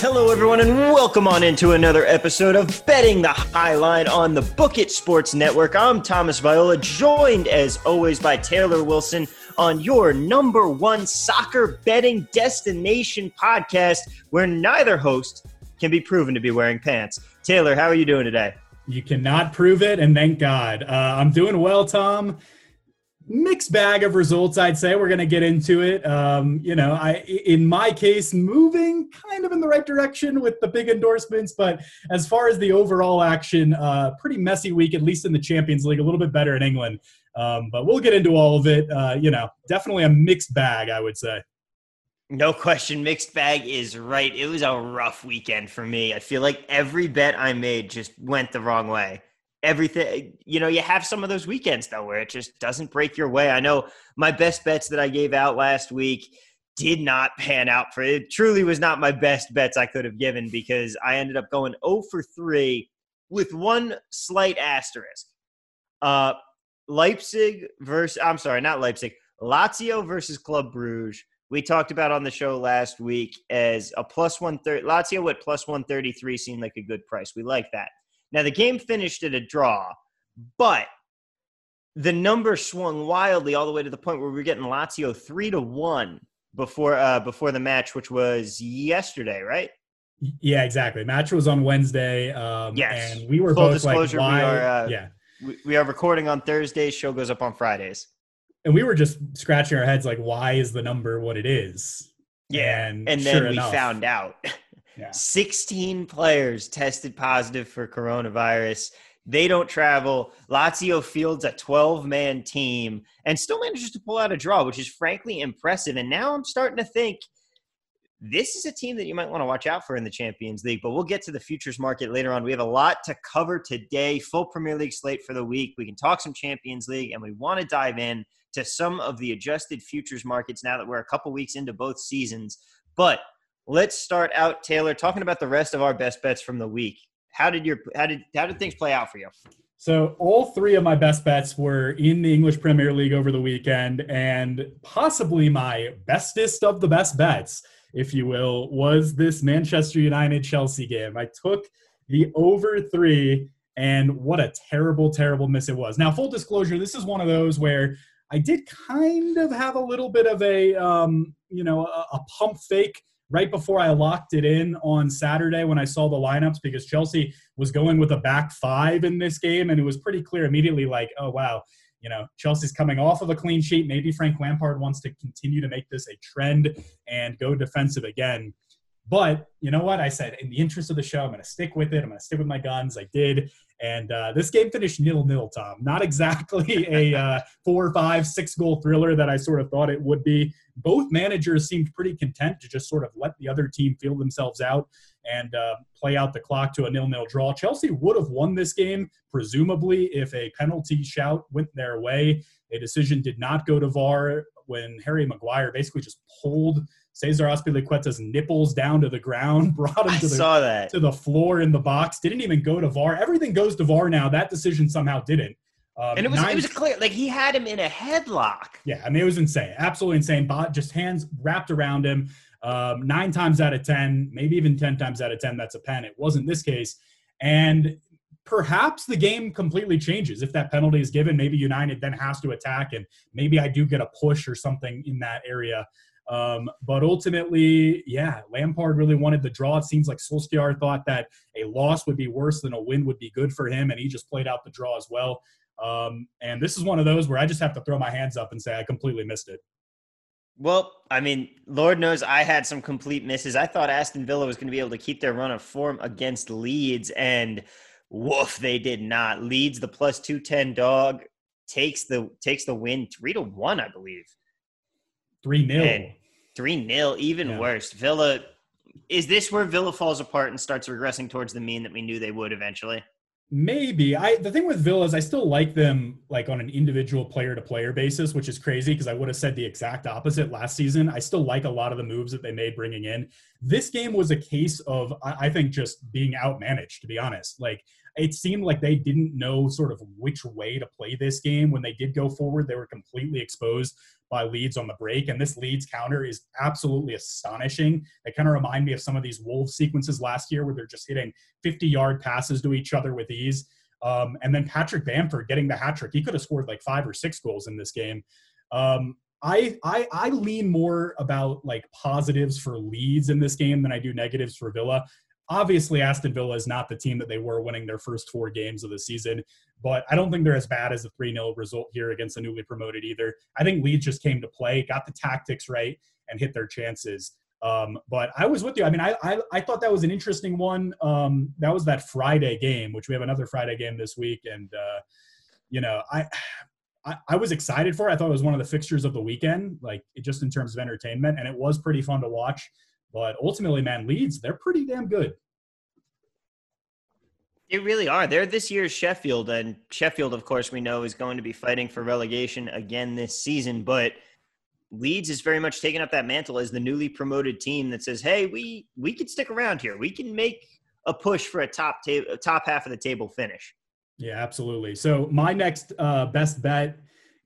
Hello, everyone, and welcome on into another episode of Betting the High Line on the Book It Sports Network. I'm Thomas Viola, joined as always by Taylor Wilson on your number one soccer betting destination podcast, where neither host can be proven to be wearing pants. Taylor, how are you doing today? You cannot prove it, and thank God. Uh, I'm doing well, Tom mixed bag of results i'd say. We're going to get into it. Um, you know i in my case moving kind of in the right direction with the big endorsements but as far as the overall action uh, pretty messy week at least in the champions league a little bit better in england. Um, but we'll get into all of it. Uh, you know definitely a mixed bag i would say. No question. Mixed bag is right. It was a rough weekend for me. I feel like every bet i made just went the wrong way everything you know you have some of those weekends though where it just doesn't break your way. I know my best bets that i gave out last week did not pan out for it truly was not my best bets i could have given because i ended up going 0 for 3 with one slight asterisk. Uh leipzig versus i'm sorry not leipzig lazio versus club bruges we talked about on the show last week as a plus 130 lazio at plus 133 seemed like a good price. We like that now, the game finished at a draw, but the number swung wildly all the way to the point where we were getting Lazio three to one before uh, before the match, which was yesterday, right? Yeah, exactly. Match was on Wednesday. Um, yes, and we were Full both disclosure, like, we are uh, yeah, we, we are recording on Thursdays. Show goes up on Fridays, and we were just scratching our heads like, why is the number what it is? Yeah, and, and sure then we enough, found out. Yeah. 16 players tested positive for coronavirus. They don't travel. Lazio fields a 12 man team and still manages to pull out a draw, which is frankly impressive. And now I'm starting to think this is a team that you might want to watch out for in the Champions League. But we'll get to the futures market later on. We have a lot to cover today. Full Premier League slate for the week. We can talk some Champions League, and we want to dive in to some of the adjusted futures markets now that we're a couple weeks into both seasons. But let's start out, Taylor, talking about the rest of our best bets from the week. How did your how did how did things play out for you? So all three of my best bets were in the English Premier League over the weekend, and possibly my bestest of the best bets, if you will, was this Manchester United Chelsea game. I took the over three, and what a terrible, terrible miss it was. Now, full disclosure, this is one of those where I did kind of have a little bit of a, um, you know, a, a pump fake right before I locked it in on Saturday when I saw the lineups because Chelsea was going with a back five in this game, and it was pretty clear immediately like, oh, wow, you know, Chelsea's coming off of a clean sheet. Maybe Frank Lampard wants to continue to make this a trend and go defensive again. But you know what? I said, in the interest of the show, I'm going to stick with it. I'm going to stick with my guns. I did. And uh, this game finished nil nil, Tom. Not exactly a uh, four, five, six goal thriller that I sort of thought it would be. Both managers seemed pretty content to just sort of let the other team feel themselves out and uh, play out the clock to a nil nil draw. Chelsea would have won this game, presumably, if a penalty shout went their way. A decision did not go to VAR when Harry Maguire basically just pulled Cesar Azpilicueta's nipples down to the ground, brought him to the, to the floor in the box, didn't even go to VAR. Everything goes to VAR now. That decision somehow didn't. Um, and it was nine, it was clear, like he had him in a headlock. Yeah, I mean it was insane, absolutely insane. Bot just hands wrapped around him. Um, nine times out of ten, maybe even ten times out of ten, that's a pen. It wasn't this case, and perhaps the game completely changes if that penalty is given. Maybe United then has to attack, and maybe I do get a push or something in that area. Um, but ultimately, yeah, Lampard really wanted the draw. It seems like Solskjaer thought that a loss would be worse than a win would be good for him, and he just played out the draw as well. Um, and this is one of those where I just have to throw my hands up and say I completely missed it. Well, I mean, Lord knows I had some complete misses. I thought Aston Villa was going to be able to keep their run of form against Leeds, and woof, they did not. Leeds, the plus two ten dog, takes the takes the win three to one, I believe. Three nil. Three nil. Even yeah. worse. Villa. Is this where Villa falls apart and starts regressing towards the mean that we knew they would eventually? Maybe. I the thing with Villa is I still like them like on an individual player to player basis, which is crazy because I would have said the exact opposite last season. I still like a lot of the moves that they made bringing in. This game was a case of I think just being outmanaged, to be honest. Like it seemed like they didn't know sort of which way to play this game. When they did go forward, they were completely exposed by Leeds on the break. And this Leeds counter is absolutely astonishing. They kind of remind me of some of these Wolves sequences last year where they're just hitting 50 yard passes to each other with ease. Um, and then Patrick Bamford getting the hat trick. He could have scored like five or six goals in this game. Um, I, I I lean more about like positives for Leeds in this game than I do negatives for Villa. Obviously, Aston Villa is not the team that they were winning their first four games of the season, but I don't think they're as bad as the 3 0 result here against the newly promoted either. I think Leeds just came to play, got the tactics right, and hit their chances. Um, but I was with you. I mean, I, I, I thought that was an interesting one. Um, that was that Friday game, which we have another Friday game this week, and uh, you know, I, I, I was excited for. It. I thought it was one of the fixtures of the weekend, like just in terms of entertainment, and it was pretty fun to watch. But ultimately, man, Leeds they're pretty damn good. They really are. They're this year's Sheffield, and Sheffield, of course, we know is going to be fighting for relegation again this season. But Leeds is very much taking up that mantle as the newly promoted team that says, "Hey, we we can stick around here. We can make a push for a top ta- top half of the table finish." Yeah, absolutely. So my next uh, best bet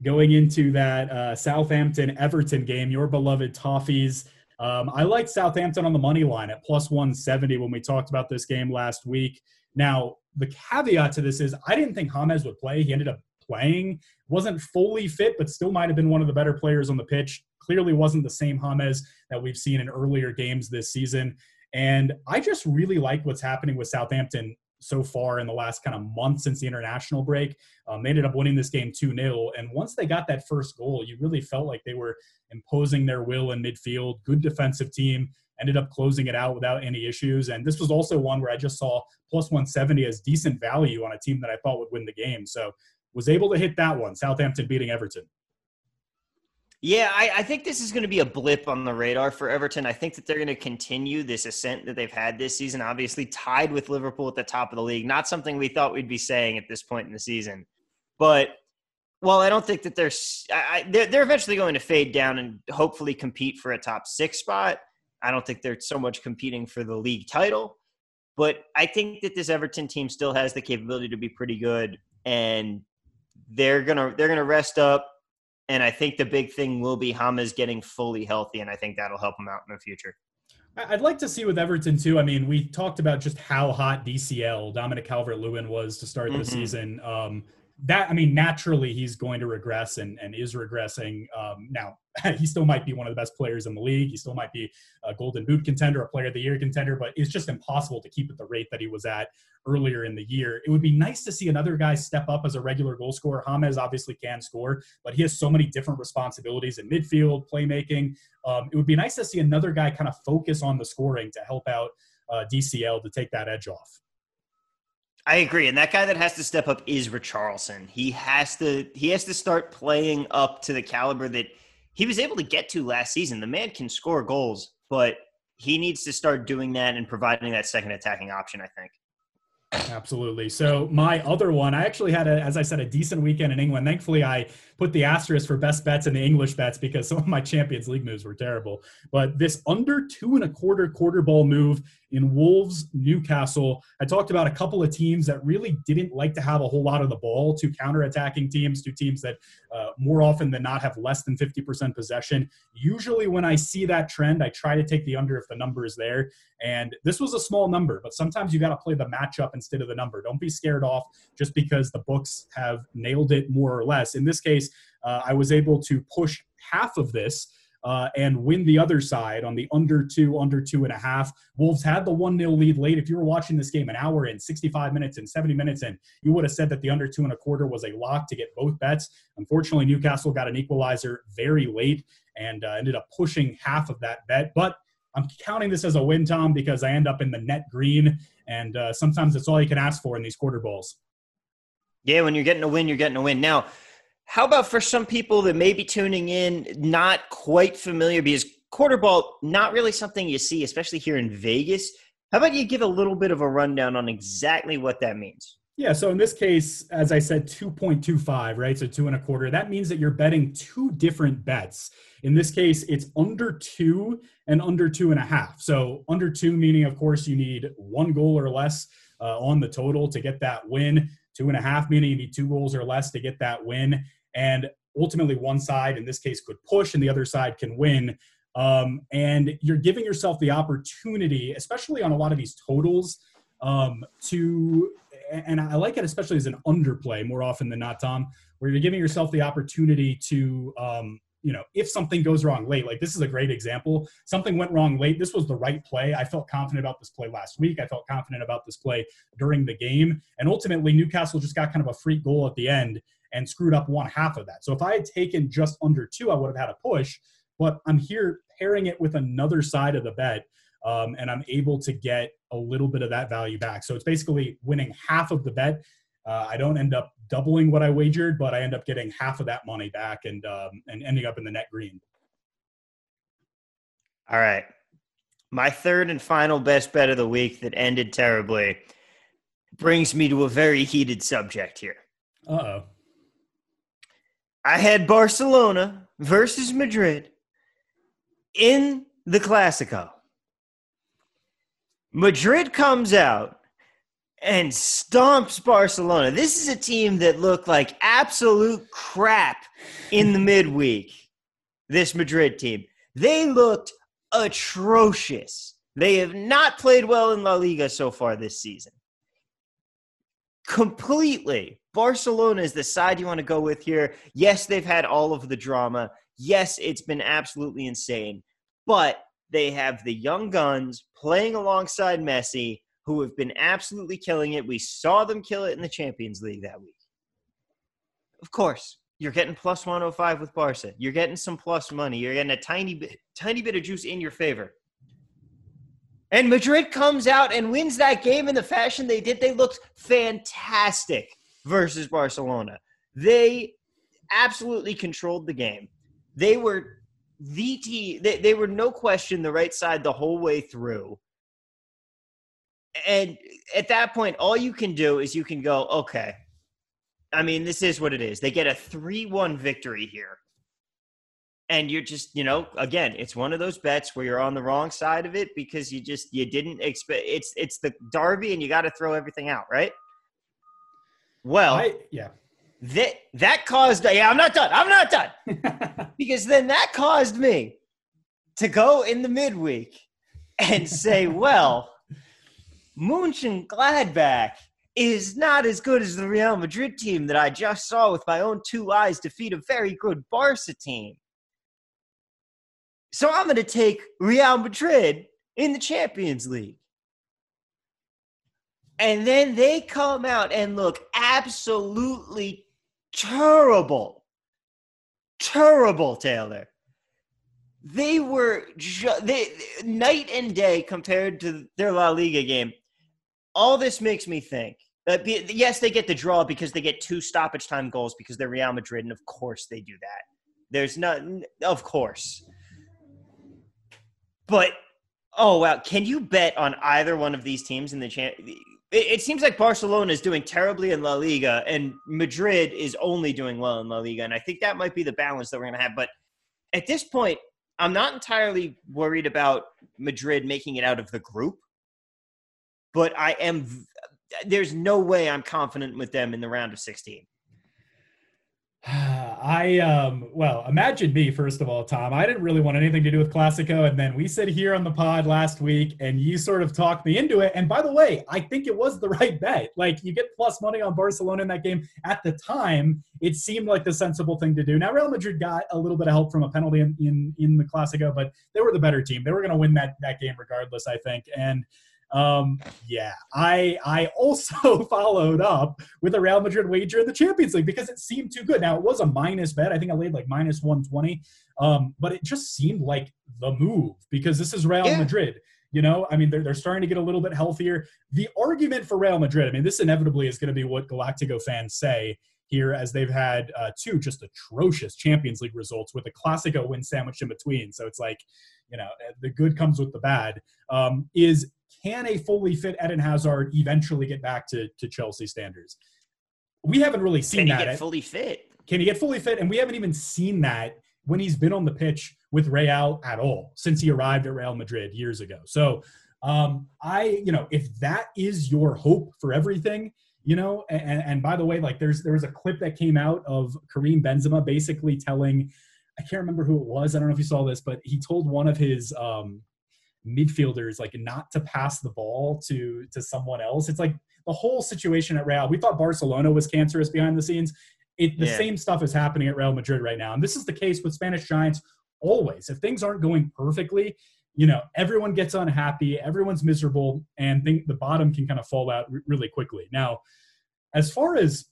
going into that uh, Southampton Everton game, your beloved Toffees. Um, I like Southampton on the money line at plus 170 when we talked about this game last week. Now, the caveat to this is I didn't think James would play. He ended up playing, wasn't fully fit, but still might have been one of the better players on the pitch. Clearly wasn't the same James that we've seen in earlier games this season. And I just really like what's happening with Southampton so far in the last kind of month since the international break. Um, they ended up winning this game 2 0. And once they got that first goal, you really felt like they were imposing their will in midfield. Good defensive team, ended up closing it out without any issues. And this was also one where I just saw plus 170 as decent value on a team that I thought would win the game. So was able to hit that one. Southampton beating Everton. Yeah, I, I, think this is going to be a blip on the radar for Everton. I think that they're going to continue this ascent that they've had this season, obviously tied with Liverpool at the top of the league. Not something we thought we'd be saying at this point in the season. But, well, I don't think that they're, I, they're, they're eventually going to fade down and hopefully compete for a top six spot. I don't think they're so much competing for the league title. But I think that this Everton team still has the capability to be pretty good. And they're gonna they're gonna rest up, and I think the big thing will be James getting fully healthy, and I think that'll help him out in the future. I'd like to see with Everton too. I mean, we talked about just how hot DCL Dominic Calvert-Lewin was to start the mm-hmm. season. Um, that I mean, naturally he's going to regress and, and is regressing. Um, now he still might be one of the best players in the league. He still might be a Golden Boot contender, a Player of the Year contender, but it's just impossible to keep at the rate that he was at earlier in the year. It would be nice to see another guy step up as a regular goal scorer. James obviously can score, but he has so many different responsibilities in midfield, playmaking. Um, it would be nice to see another guy kind of focus on the scoring to help out uh, DCL to take that edge off. I agree, and that guy that has to step up is Richarlison. He has to he has to start playing up to the caliber that he was able to get to last season. The man can score goals, but he needs to start doing that and providing that second attacking option. I think. Absolutely. So my other one, I actually had, a, as I said, a decent weekend in England. Thankfully, I put the asterisk for best bets in the English bets because some of my Champions League moves were terrible. But this under two and a quarter quarter ball move in Wolves Newcastle, I talked about a couple of teams that really didn't like to have a whole lot of the ball, two counter-attacking teams, two teams that uh, more often than not have less than 50% possession. Usually, when I see that trend, I try to take the under if the number is there. And this was a small number, but sometimes you got to play the matchup instead of the number. Don't be scared off just because the books have nailed it more or less. In this case, uh, I was able to push half of this uh, and win the other side on the under two, under two and a half. Wolves had the 1 0 lead late. If you were watching this game an hour in, 65 minutes and 70 minutes in, you would have said that the under two and a quarter was a lock to get both bets. Unfortunately, Newcastle got an equalizer very late and uh, ended up pushing half of that bet. But I'm counting this as a win, Tom, because I end up in the net green. And uh, sometimes it's all you can ask for in these quarter balls. Yeah, when you're getting a win, you're getting a win. Now, how about for some people that may be tuning in, not quite familiar because quarter ball, not really something you see, especially here in Vegas. How about you give a little bit of a rundown on exactly what that means? Yeah, so in this case, as I said, 2.25, right? So two and a quarter. That means that you're betting two different bets. In this case, it's under two and under two and a half. So under two, meaning, of course, you need one goal or less uh, on the total to get that win. Two and a half, meaning you need two goals or less to get that win. And ultimately, one side, in this case, could push and the other side can win. Um, and you're giving yourself the opportunity, especially on a lot of these totals, um, to, and I like it especially as an underplay more often than not, Tom, where you're giving yourself the opportunity to, um, you know, if something goes wrong late, like this is a great example. Something went wrong late. This was the right play. I felt confident about this play last week. I felt confident about this play during the game. And ultimately, Newcastle just got kind of a freak goal at the end and screwed up one half of that. So if I had taken just under two, I would have had a push. But I'm here pairing it with another side of the bet. Um, and I'm able to get a little bit of that value back. So it's basically winning half of the bet. Uh, I don't end up doubling what I wagered, but I end up getting half of that money back and um, and ending up in the net green. All right. My third and final best bet of the week that ended terribly brings me to a very heated subject here. Uh oh. I had Barcelona versus Madrid in the Clasico. Madrid comes out and stomps Barcelona. This is a team that looked like absolute crap in the midweek. This Madrid team. They looked atrocious. They have not played well in La Liga so far this season. Completely. Barcelona is the side you want to go with here. Yes, they've had all of the drama. Yes, it's been absolutely insane. But they have the young guns playing alongside Messi who have been absolutely killing it. We saw them kill it in the Champions League that week. Of course, you're getting plus 105 with Barca. You're getting some plus money. You're getting a tiny bit, tiny bit of juice in your favor. And Madrid comes out and wins that game in the fashion they did. They looked fantastic versus Barcelona. They absolutely controlled the game. They were the team, they, they were no question the right side the whole way through and at that point, all you can do is you can go, okay. I mean, this is what it is. They get a 3 1 victory here. And you're just, you know, again, it's one of those bets where you're on the wrong side of it because you just you didn't expect it's it's the derby and you got to throw everything out, right? Well, I, yeah. That that caused yeah, I'm not done. I'm not done. because then that caused me to go in the midweek and say, well, Gladbach is not as good as the Real Madrid team that I just saw with my own two eyes defeat a very good Barca team. So I'm going to take Real Madrid in the Champions League. And then they come out and look absolutely terrible. Terrible, Taylor. They were ju- they, night and day compared to their La Liga game all this makes me think. Yes, they get the draw because they get two stoppage time goals because they're Real Madrid, and of course they do that. There's not, of course. But oh wow, can you bet on either one of these teams in the? It, seems like Barcelona is doing terribly in La Liga, and Madrid is only doing well in La Liga, and I think that might be the balance that we're going to have. But at this point, I'm not entirely worried about Madrid making it out of the group but I am. There's no way I'm confident with them in the round of 16. I um well, imagine me first of all, Tom. I didn't really want anything to do with Clasico, and then we sit here on the pod last week, and you sort of talked me into it. And by the way, I think it was the right bet. Like you get plus money on Barcelona in that game. At the time, it seemed like the sensible thing to do. Now Real Madrid got a little bit of help from a penalty in in, in the Clasico, but they were the better team. They were going to win that that game regardless, I think. And um, yeah, I I also followed up with a Real Madrid wager in the Champions League because it seemed too good. Now it was a minus bet. I think I laid like minus one twenty, um, but it just seemed like the move because this is Real yeah. Madrid. You know, I mean, they're, they're starting to get a little bit healthier. The argument for Real Madrid, I mean, this inevitably is going to be what Galactico fans say here as they've had uh, two just atrocious Champions League results with a Clasico win sandwiched in between. So it's like, you know, the good comes with the bad. Um, is can a fully fit Eden Hazard eventually get back to, to Chelsea standards? We haven't really seen can that. Get fully fit? Can he get fully fit? And we haven't even seen that when he's been on the pitch with Real at all since he arrived at Real Madrid years ago. So Um, I, you know, if that is your hope for everything, you know, and, and by the way, like there's there was a clip that came out of Karim Benzema basically telling, I can't remember who it was. I don't know if you saw this, but he told one of his um, midfielders like not to pass the ball to to someone else. It's like the whole situation at Real. We thought Barcelona was cancerous behind the scenes. It, the yeah. same stuff is happening at Real Madrid right now, and this is the case with Spanish Giants always. If things aren't going perfectly, you know, everyone gets unhappy, everyone's miserable, and think the bottom can kind of fall out r- really quickly. Now, as far as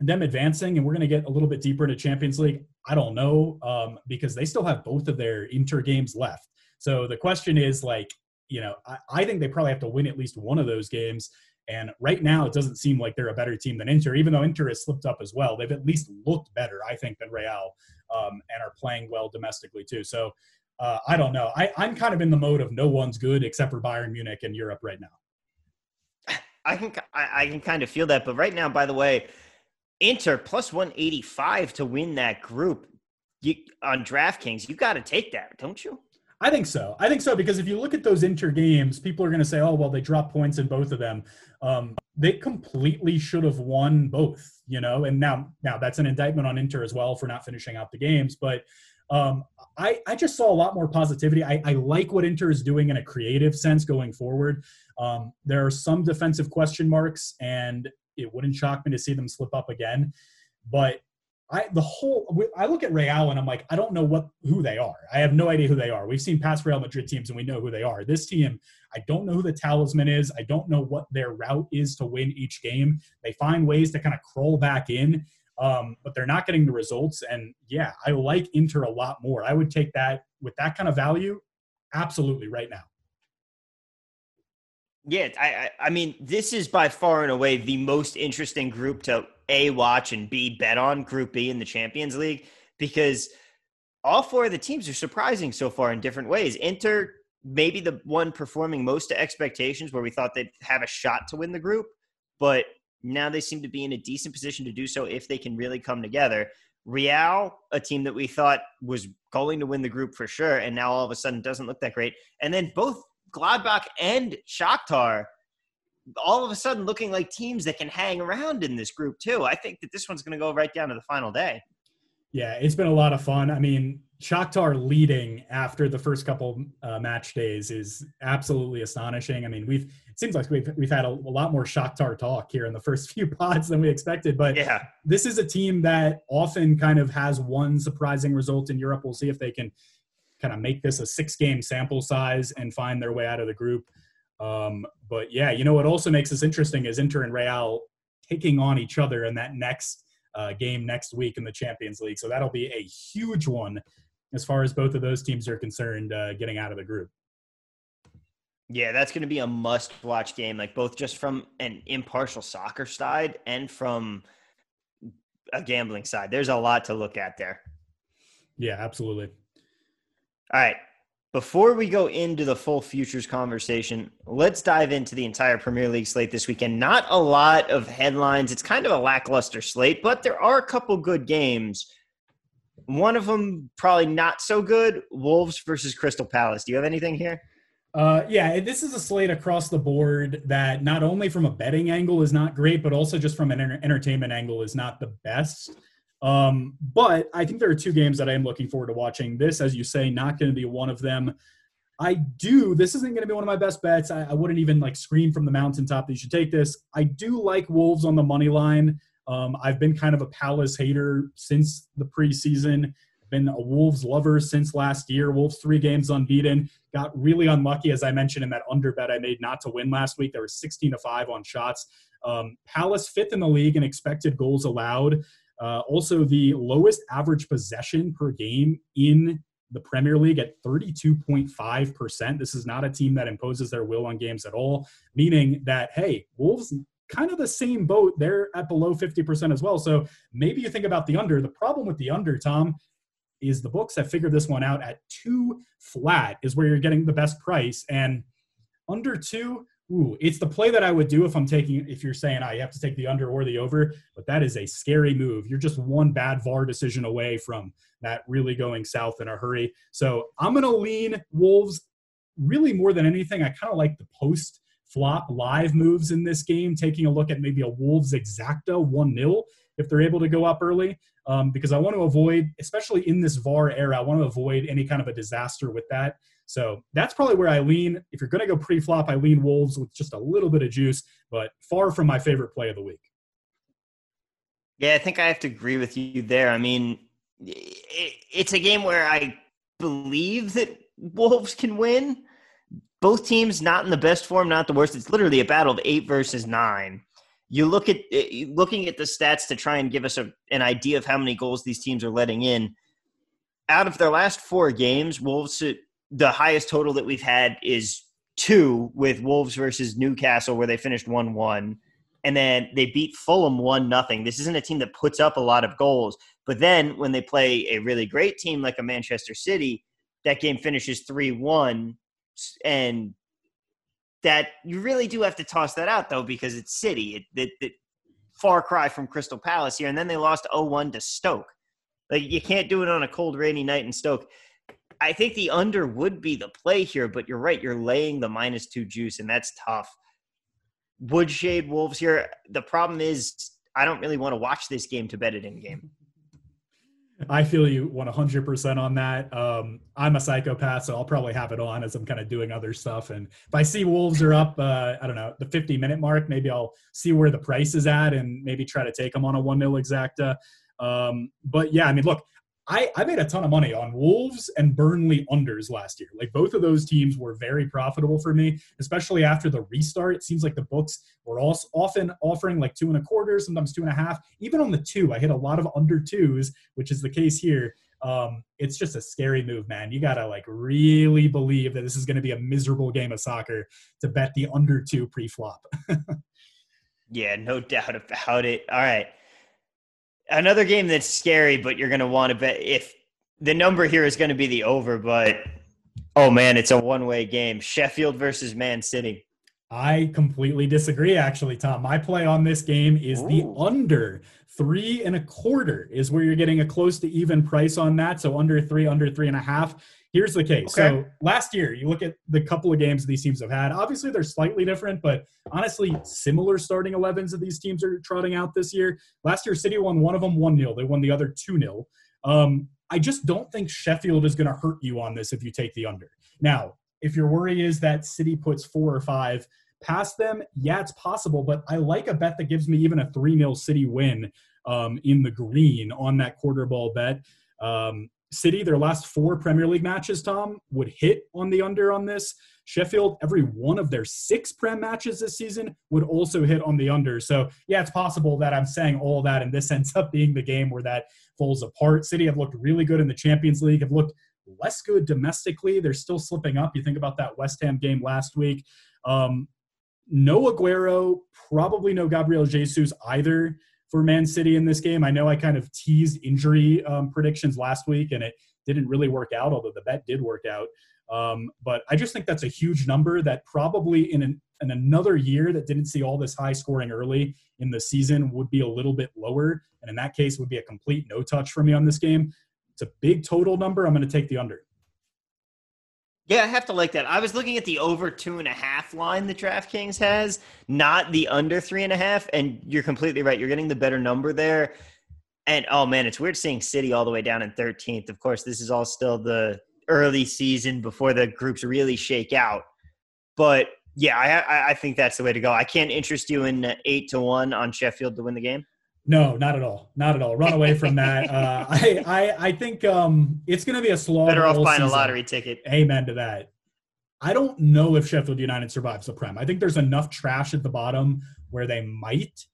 them advancing, and we're going to get a little bit deeper into Champions League, I don't know um, because they still have both of their inter games left. So the question is like, you know, I, I think they probably have to win at least one of those games. And right now, it doesn't seem like they're a better team than Inter, even though Inter has slipped up as well. They've at least looked better, I think, than Real um, and are playing well domestically too. So uh, I don't know. I, I'm kind of in the mode of no one's good except for Bayern Munich in Europe right now. I can I, I can kind of feel that, but right now, by the way, Inter plus 185 to win that group you, on DraftKings. You got to take that, don't you? I think so. I think so because if you look at those inter games, people are going to say, "Oh, well, they dropped points in both of them." Um, they completely should have won both, you know. And now, now that's an indictment on Inter as well for not finishing out the games. But um, I, I just saw a lot more positivity. I, I like what Inter is doing in a creative sense going forward. Um, there are some defensive question marks, and it wouldn't shock me to see them slip up again. But I the whole I look at Real and I'm like I don't know what who they are. I have no idea who they are. We've seen past Real Madrid teams and we know who they are. This team, I don't know who the talisman is. I don't know what their route is to win each game. They find ways to kind of crawl back in, um, but they're not getting the results. And yeah, I like Inter a lot more. I would take that with that kind of value, absolutely right now. Yeah, I, I mean, this is by far and away the most interesting group to a watch and B bet on Group B in the Champions League because all four of the teams are surprising so far in different ways. Inter maybe the one performing most to expectations where we thought they'd have a shot to win the group, but now they seem to be in a decent position to do so if they can really come together. Real, a team that we thought was going to win the group for sure, and now all of a sudden doesn't look that great. And then both Gladbach and Shakhtar all of a sudden looking like teams that can hang around in this group too. I think that this one's going to go right down to the final day. Yeah, it's been a lot of fun. I mean, Shakhtar leading after the first couple uh, match days is absolutely astonishing. I mean, we've it seems like we've we've had a, a, lot more Shakhtar talk here in the first few pods than we expected. But yeah, this is a team that often kind of has one surprising result in Europe. We'll see if they can kind of make this a six game sample size and find their way out of the group. Um, but yeah, you know what also makes this interesting is Inter and Real taking on each other in that next uh, game next week in the Champions League. So that'll be a huge one as far as both of those teams are concerned, uh, getting out of the group. Yeah, that's going to be a must-watch game, like both just from an impartial soccer side and from a gambling side. There's a lot to look at there. Yeah, absolutely. All right. Before we go into the full futures conversation, let's dive into the entire Premier League slate this weekend. Not a lot of headlines. It's kind of a lackluster slate, but there are a couple good games. One of them probably not so good Wolves versus Crystal Palace. Do you have anything here? Uh, yeah, this is a slate across the board that not only from a betting angle is not great, but also just from an entertainment angle is not the best. Um, but I think there are two games that I am looking forward to watching. This, as you say, not going to be one of them. I do. This isn't going to be one of my best bets. I, I, wouldn't even like scream from the mountaintop that you should take this. I do like Wolves on the money line. Um, I've been kind of a Palace hater since the preseason. Been a Wolves lover since last year. Wolves three games unbeaten. Got really unlucky, as I mentioned in that under bet I made not to win last week. There was 16 to five on shots. Um, Palace fifth in the league in expected goals allowed. Uh, also, the lowest average possession per game in the Premier League at 32.5%. This is not a team that imposes their will on games at all, meaning that, hey, Wolves kind of the same boat. They're at below 50% as well. So maybe you think about the under. The problem with the under, Tom, is the books have figured this one out at two flat is where you're getting the best price. And under two, ooh, it's the play that I would do if I'm taking, if you're saying, I have to take the under or the over, but that is a scary move. You're just one bad VAR decision away from that really going south in a hurry. So I'm to lean Wolves really more than anything, I kind of like the post flop live moves in this game, taking a look at maybe a Wolves exacta 1 0 if they're able to go up early. Um, because I want to avoid, especially in this VAR era, I want to avoid any kind of a disaster with that. So that's probably where I lean. If you're going to go pre flop, I lean Wolves with just a little bit of juice, but far from my favorite play of the week. Yeah, I think I have to agree with you there. I mean, it's a game where I believe that Wolves can win. Both teams not in the best form, not the worst. It's literally a battle of eight versus nine. You look at eh, looking at the stats to try and give us a, an idea of how many goals these teams are letting in. Out of their last four games, Wolves the highest total that we've had is two with Wolves versus Newcastle, where they finished one one and then they beat Fulham one nothing. This isn't a team that puts up a lot of goals, but then when they play a really great team like a Manchester City, that game finishes three one, and that you really do have to toss that out though because it's City. It, it, it far cry from Crystal Palace here, and then they lost 0-1 to Stoke. Like you can't do it on a cold, rainy night in Stoke. I think the under would be the play here, but you're right. You're laying the minus two juice, and that's tough. Woodshade Wolves here. The problem is I don't really want to watch this game to bet it in game. I feel you 100% on that. Um, I'm a psychopath, so I'll probably have it on as I'm kind of doing other stuff. And if I see Wolves are up, uh, I don't know, the 50 minute mark, maybe I'll see where the price is at and maybe try to take them on a 1 mil exacta. Um, but yeah, I mean, look, I, I made a ton of money on Wolves and Burnley unders last year. Like both of those teams were very profitable for me, especially after the restart. It seems like the books were also often offering like two and a quarter, sometimes two and a half. Even on the two, I hit a lot of under twos, which is the case here. Um, it's just a scary move, man. You gotta like really believe that this is going to be a miserable game of soccer to bet the under two pre-flop. yeah, no doubt about it. All right another game that's scary, but you're going to want to bet if the number here is going to be the over, but oh man, it's a one way game. Sheffield versus Man City. I completely disagree, actually, Tom. My play on this game is Ooh. the under three and a quarter is where you're getting a close to even price on that. So under three, under three and a half. Here's the case. Okay. So last year, you look at the couple of games these teams have had. Obviously, they're slightly different, but honestly, similar starting 11s that these teams are trotting out this year. Last year, City won one of them 1 0. They won the other 2 0. Um, I just don't think Sheffield is going to hurt you on this if you take the under. Now, if your worry is that City puts four or five past them, yeah, it's possible, but I like a bet that gives me even a 3 0 City win um, in the green on that quarter ball bet. Um, City, their last four Premier League matches, Tom, would hit on the under on this. Sheffield, every one of their six Prem matches this season would also hit on the under. So, yeah, it's possible that I'm saying all that, and this ends up being the game where that falls apart. City have looked really good in the Champions League, have looked less good domestically. They're still slipping up. You think about that West Ham game last week. Um, no Aguero, probably no Gabriel Jesus either for Man City in this game. I know I kind of teased injury um, predictions last week, and it didn't really work out, although the bet did work out. Um, but I just think that's a huge number that probably in, an, in another year that didn't see all this high scoring early in the season would be a little bit lower. And in that case, would be a complete no touch for me on this game. It's a big total number. I'm going to take the under. Yeah, I have to like that. I was looking at the over two and a half line the DraftKings has, not the under three and a half. And you're completely right. You're getting the better number there. And oh man, it's weird seeing City all the way down in 13th. Of course, this is all still the early season before the groups really shake out. But yeah, I, I think that's the way to go. I can't interest you in eight to one on Sheffield to win the game. No, not at all. Not at all. Run away from that. Uh, I, I, I think um, it's going to be a slow. Better off buying season. a lottery ticket. Amen to that. I don't know if Sheffield United survives the Prem. I think there's enough trash at the bottom where they might,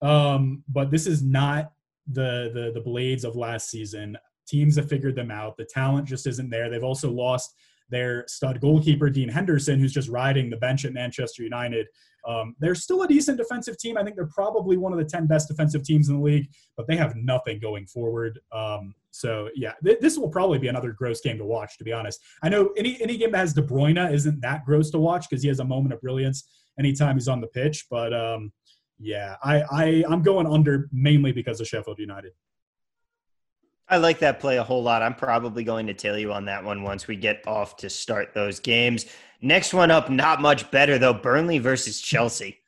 um, but this is not the, the the Blades of last season. Teams have figured them out. The talent just isn't there. They've also lost their stud goalkeeper Dean Henderson, who's just riding the bench at Manchester United. Um, they're still a decent defensive team. I think they're probably one of the 10 best defensive teams in the league, but they have nothing going forward. Um, so, yeah, th- this will probably be another gross game to watch, to be honest. I know any, any game that has De Bruyne isn't that gross to watch because he has a moment of brilliance anytime he's on the pitch. But, um, yeah, I, I, I'm going under mainly because of Sheffield United. I like that play a whole lot. I'm probably going to tell you on that one once we get off to start those games. Next one up, not much better though. Burnley versus Chelsea.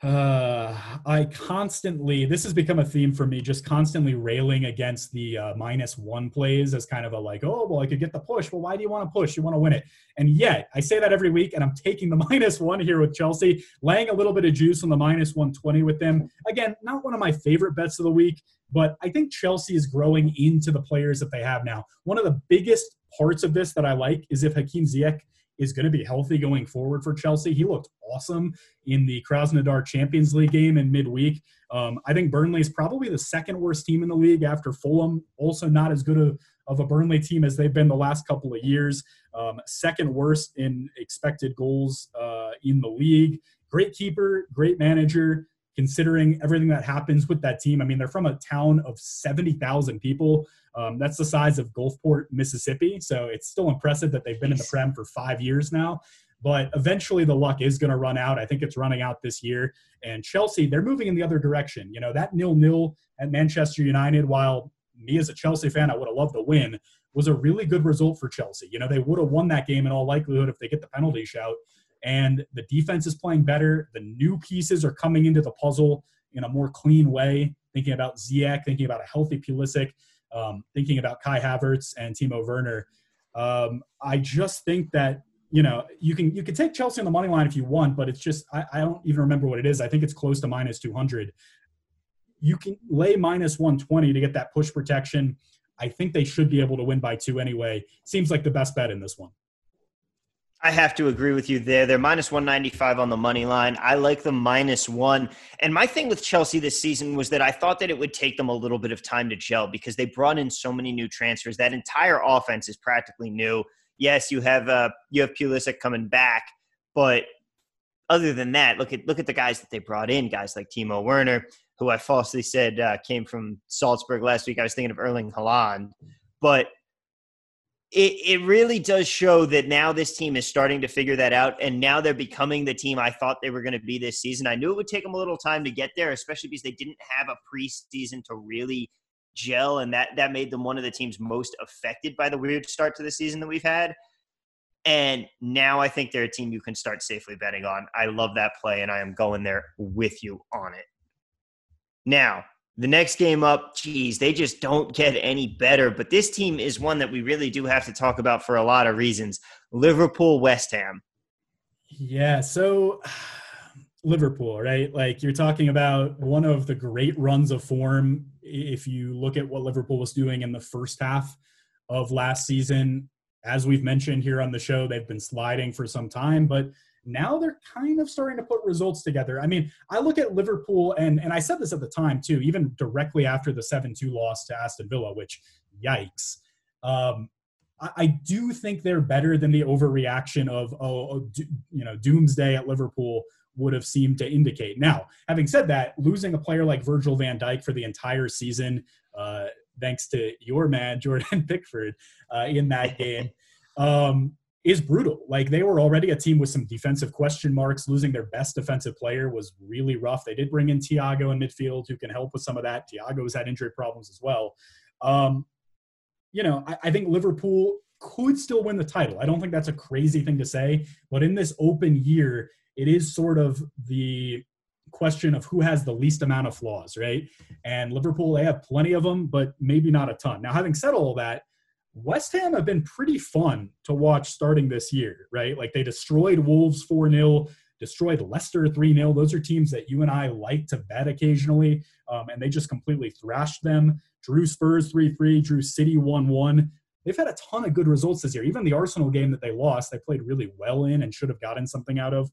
Uh, I constantly, this has become a theme for me, just constantly railing against the uh, minus one plays as kind of a like, oh, well, I could get the push. Well, why do you want to push? You want to win it. And yet, I say that every week, and I'm taking the minus one here with Chelsea, laying a little bit of juice on the minus 120 with them. Again, not one of my favorite bets of the week, but I think Chelsea is growing into the players that they have now. One of the biggest parts of this that I like is if Hakim Ziyech is going to be healthy going forward for Chelsea. He looked awesome in the Krasnodar Champions League game in midweek. Um, I think Burnley is probably the second worst team in the league after Fulham. Also, not as good of, of a Burnley team as they've been the last couple of years. Um, second worst in expected goals uh, in the league. Great keeper, great manager. Considering everything that happens with that team, I mean, they're from a town of 70,000 people. Um, that's the size of Gulfport, Mississippi. So it's still impressive that they've been in the Prem for five years now. But eventually the luck is going to run out. I think it's running out this year. And Chelsea, they're moving in the other direction. You know, that nil nil at Manchester United, while me as a Chelsea fan, I would have loved the win, was a really good result for Chelsea. You know, they would have won that game in all likelihood if they get the penalty shout. And the defense is playing better. The new pieces are coming into the puzzle in a more clean way. Thinking about Ziyech, thinking about a healthy Pulisic um, thinking about Kai Havertz and Timo Werner. Um, I just think that you know you can you can take Chelsea on the money line if you want, but it's just I, I don't even remember what it is. I think it's close to minus two hundred. You can lay minus one twenty to get that push protection. I think they should be able to win by two anyway. Seems like the best bet in this one. I have to agree with you there. They're minus 195 on the money line. I like the minus one. And my thing with Chelsea this season was that I thought that it would take them a little bit of time to gel because they brought in so many new transfers. That entire offense is practically new. Yes, you have uh, you have Pulisic coming back, but other than that, look at look at the guys that they brought in. Guys like Timo Werner, who I falsely said uh, came from Salzburg last week. I was thinking of Erling Haaland, but it, it really does show that now this team is starting to figure that out and now they're becoming the team i thought they were going to be this season. I knew it would take them a little time to get there especially because they didn't have a preseason to really gel and that that made them one of the teams most affected by the weird start to the season that we've had. And now i think they're a team you can start safely betting on. I love that play and i am going there with you on it. Now the next game up, geez, they just don't get any better. But this team is one that we really do have to talk about for a lot of reasons. Liverpool, West Ham. Yeah, so Liverpool, right? Like you're talking about one of the great runs of form. If you look at what Liverpool was doing in the first half of last season, as we've mentioned here on the show, they've been sliding for some time, but now they're kind of starting to put results together. I mean, I look at Liverpool, and and I said this at the time too, even directly after the seven-two loss to Aston Villa, which yikes. Um, I, I do think they're better than the overreaction of oh, oh you know doomsday at Liverpool would have seemed to indicate. Now, having said that, losing a player like Virgil van Dijk for the entire season, uh, thanks to your man Jordan Pickford uh, in that game, um, is brutal. Like they were already a team with some defensive question marks. Losing their best defensive player was really rough. They did bring in Thiago in midfield who can help with some of that. Thiago's had injury problems as well. Um, you know, I, I think Liverpool could still win the title. I don't think that's a crazy thing to say, but in this open year, it is sort of the question of who has the least amount of flaws, right? And Liverpool, they have plenty of them, but maybe not a ton. Now, having said all that, West Ham have been pretty fun to watch starting this year, right? Like they destroyed Wolves 4 0, destroyed Leicester 3 0. Those are teams that you and I like to bet occasionally, um, and they just completely thrashed them. Drew Spurs 3 3, drew City 1 1. They've had a ton of good results this year. Even the Arsenal game that they lost, they played really well in and should have gotten something out of.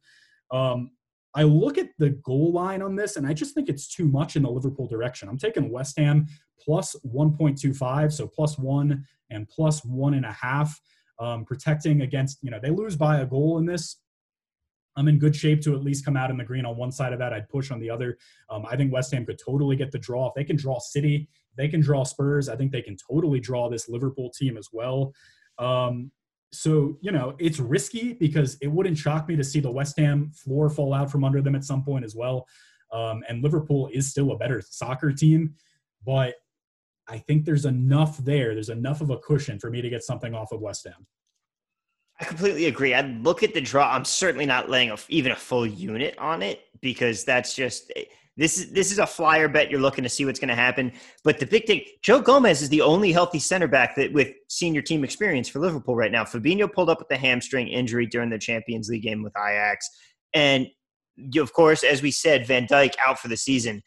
Um, I look at the goal line on this, and I just think it's too much in the Liverpool direction. I'm taking West Ham plus 1.25, so plus one and plus one and a half, um, protecting against, you know, they lose by a goal in this. I'm in good shape to at least come out in the green on one side of that. I'd push on the other. Um, I think West Ham could totally get the draw. If they can draw City, they can draw Spurs. I think they can totally draw this Liverpool team as well. Um, so, you know, it's risky because it wouldn't shock me to see the West Ham floor fall out from under them at some point as well. Um, and Liverpool is still a better soccer team. But I think there's enough there. There's enough of a cushion for me to get something off of West Ham. I completely agree. I'd look at the draw. I'm certainly not laying a, even a full unit on it because that's just this is this is a flyer bet. You're looking to see what's going to happen. But the big thing, Joe Gomez is the only healthy center back that with senior team experience for Liverpool right now. Fabinho pulled up with the hamstring injury during the Champions League game with Ajax, and of course, as we said, Van Dijk out for the season.